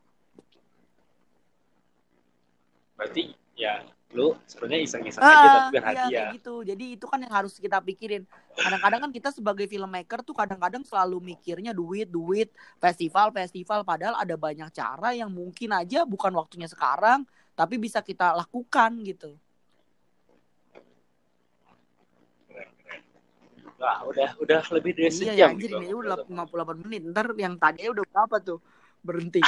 berarti ya lu sebenarnya iseng-iseng ah, aja tapi berhadiah. Iya, gitu. Jadi itu kan yang harus kita pikirin. Kadang-kadang kan kita sebagai filmmaker tuh kadang-kadang selalu mikirnya duit, duit, festival, festival. Padahal ada banyak cara yang mungkin aja bukan waktunya sekarang, tapi bisa kita lakukan gitu. Wah, udah udah lebih dari sejam. Iya, anjir, ini udah 58 menit. Ntar yang tadi udah berapa tuh? Berhenti.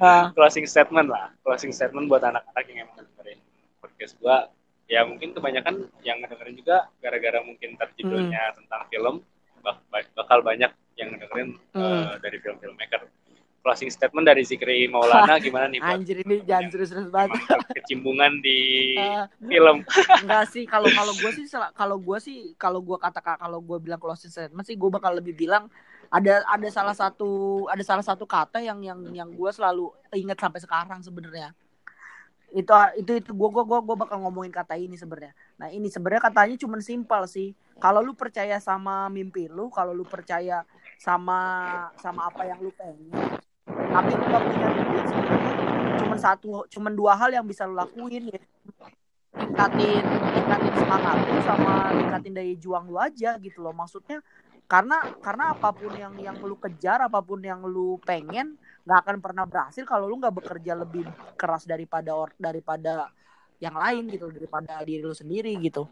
Uh. closing statement lah closing statement buat anak-anak yang emang dengerin podcast gua ya mungkin kebanyakan yang dengerin juga gara-gara mungkin terjudulnya hmm. tentang film bak bakal banyak yang dengerin hmm. uh, dari film filmmaker closing statement dari Zikri Maulana [LAUGHS] gimana nih buat Anjir ini jangan serius-serius banget. Kecimbungan di uh, film. Enggak sih kalau kalau gue [LAUGHS] sih kalau gue sih kalau gue kata kalau gue bilang closing statement sih gue bakal lebih bilang ada ada salah satu ada salah satu kata yang yang yang gue selalu ingat sampai sekarang sebenarnya. Itu itu itu gue gue gue bakal ngomongin kata ini sebenarnya. Nah ini sebenarnya katanya cuma simpel sih. Kalau lu percaya sama mimpi lu kalau lu percaya sama sama apa yang lu pengen tapi lu gak punya sebenarnya cuma satu cuma dua hal yang bisa lu lakuin ya. Tingkatin tingkatin semangat lu sama tingkatin daya juang lu aja gitu loh. Maksudnya karena karena apa pun yang yang lu kejar apa pun yang lu pengen nggak akan pernah berhasil kalau lu nggak bekerja lebih keras daripada or, daripada yang lain gitu daripada diri lu sendiri gitu.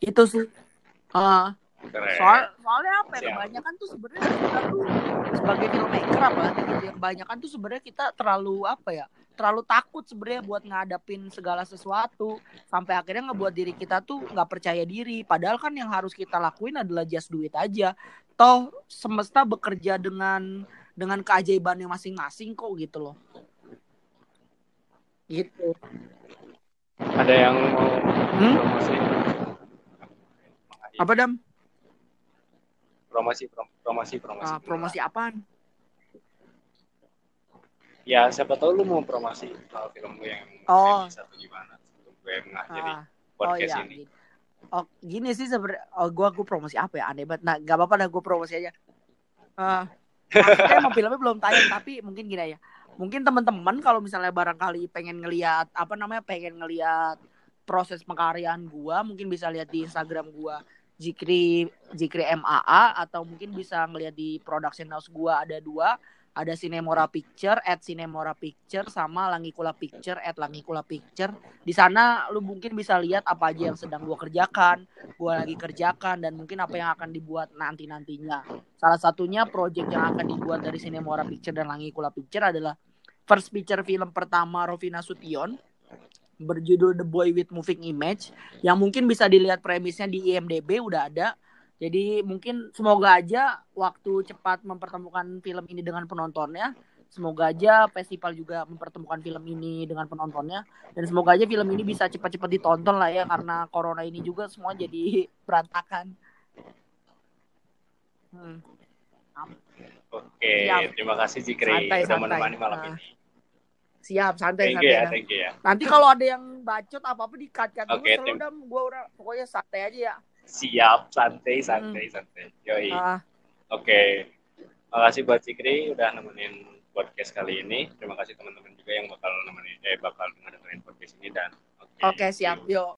Itu sih. Uh, soal soalnya apa ya kebanyakan tuh sebenarnya kita tuh sebagai filmmaker apalagi gitu ya kebanyakan tuh sebenarnya kita terlalu apa ya terlalu takut sebenarnya buat ngadapin segala sesuatu sampai akhirnya ngebuat diri kita tuh nggak percaya diri. Padahal kan yang harus kita lakuin adalah just duit aja. Toh semesta bekerja dengan dengan keajaibannya masing-masing kok gitu loh. Gitu. Ada yang mau hmm? apa dam promosi promosi promosi. Uh, promosi apaan? Ya siapa tahu lu mau promosi kalau film gue yang oh. satu gimana sebelum gue mengakhiri ah. podcast oh, iya. ini. oh gini sih sebenarnya oh gue gue promosi apa ya? Aneh banget. Nah gak apa-apa dah gue promosi aja. Uh, emang filmnya belum tayang tapi mungkin gini ya mungkin teman-teman kalau misalnya barangkali pengen ngelihat apa namanya pengen ngelihat proses pengkaryaan gua mungkin bisa lihat di Instagram gua Jikri Jikri MAA atau mungkin bisa ngelihat di production house gua ada dua ada Cinemora Picture at Cinemora Picture sama Langikula Picture at Langikula Picture. Di sana lu mungkin bisa lihat apa aja yang sedang gua kerjakan, gua lagi kerjakan dan mungkin apa yang akan dibuat nanti-nantinya. Salah satunya project yang akan dibuat dari Cinemora Picture dan Langikula Picture adalah first picture film pertama Rovina Sution berjudul The Boy with Moving Image yang mungkin bisa dilihat premisnya di IMDb udah ada Jadi mungkin semoga aja waktu cepat mempertemukan film ini dengan penontonnya. Semoga aja festival juga mempertemukan film ini dengan penontonnya. Dan semoga aja film ini bisa cepat-cepat ditonton lah ya. Karena corona ini juga semua jadi [LAUGHS] berantakan. Hmm. Oke, terima kasih Cikri Santai, udah santai. menemani malam Nah, ini. Siap, santai, Thank you santai. ya, thank you ya. Nanti kalau ada yang bacot apa-apa di-cut-cut dulu. Oke, Selalu tim. dam, gue udah pokoknya santai aja ya. Siap, santai, santai, santai. Yoi. Ah, Oke, makasih buat Cikri udah nemenin podcast kali ini. Terima kasih teman-teman juga yang bakal nemenin, eh bakal dengerin podcast ini dan Oke, siap. Yuk.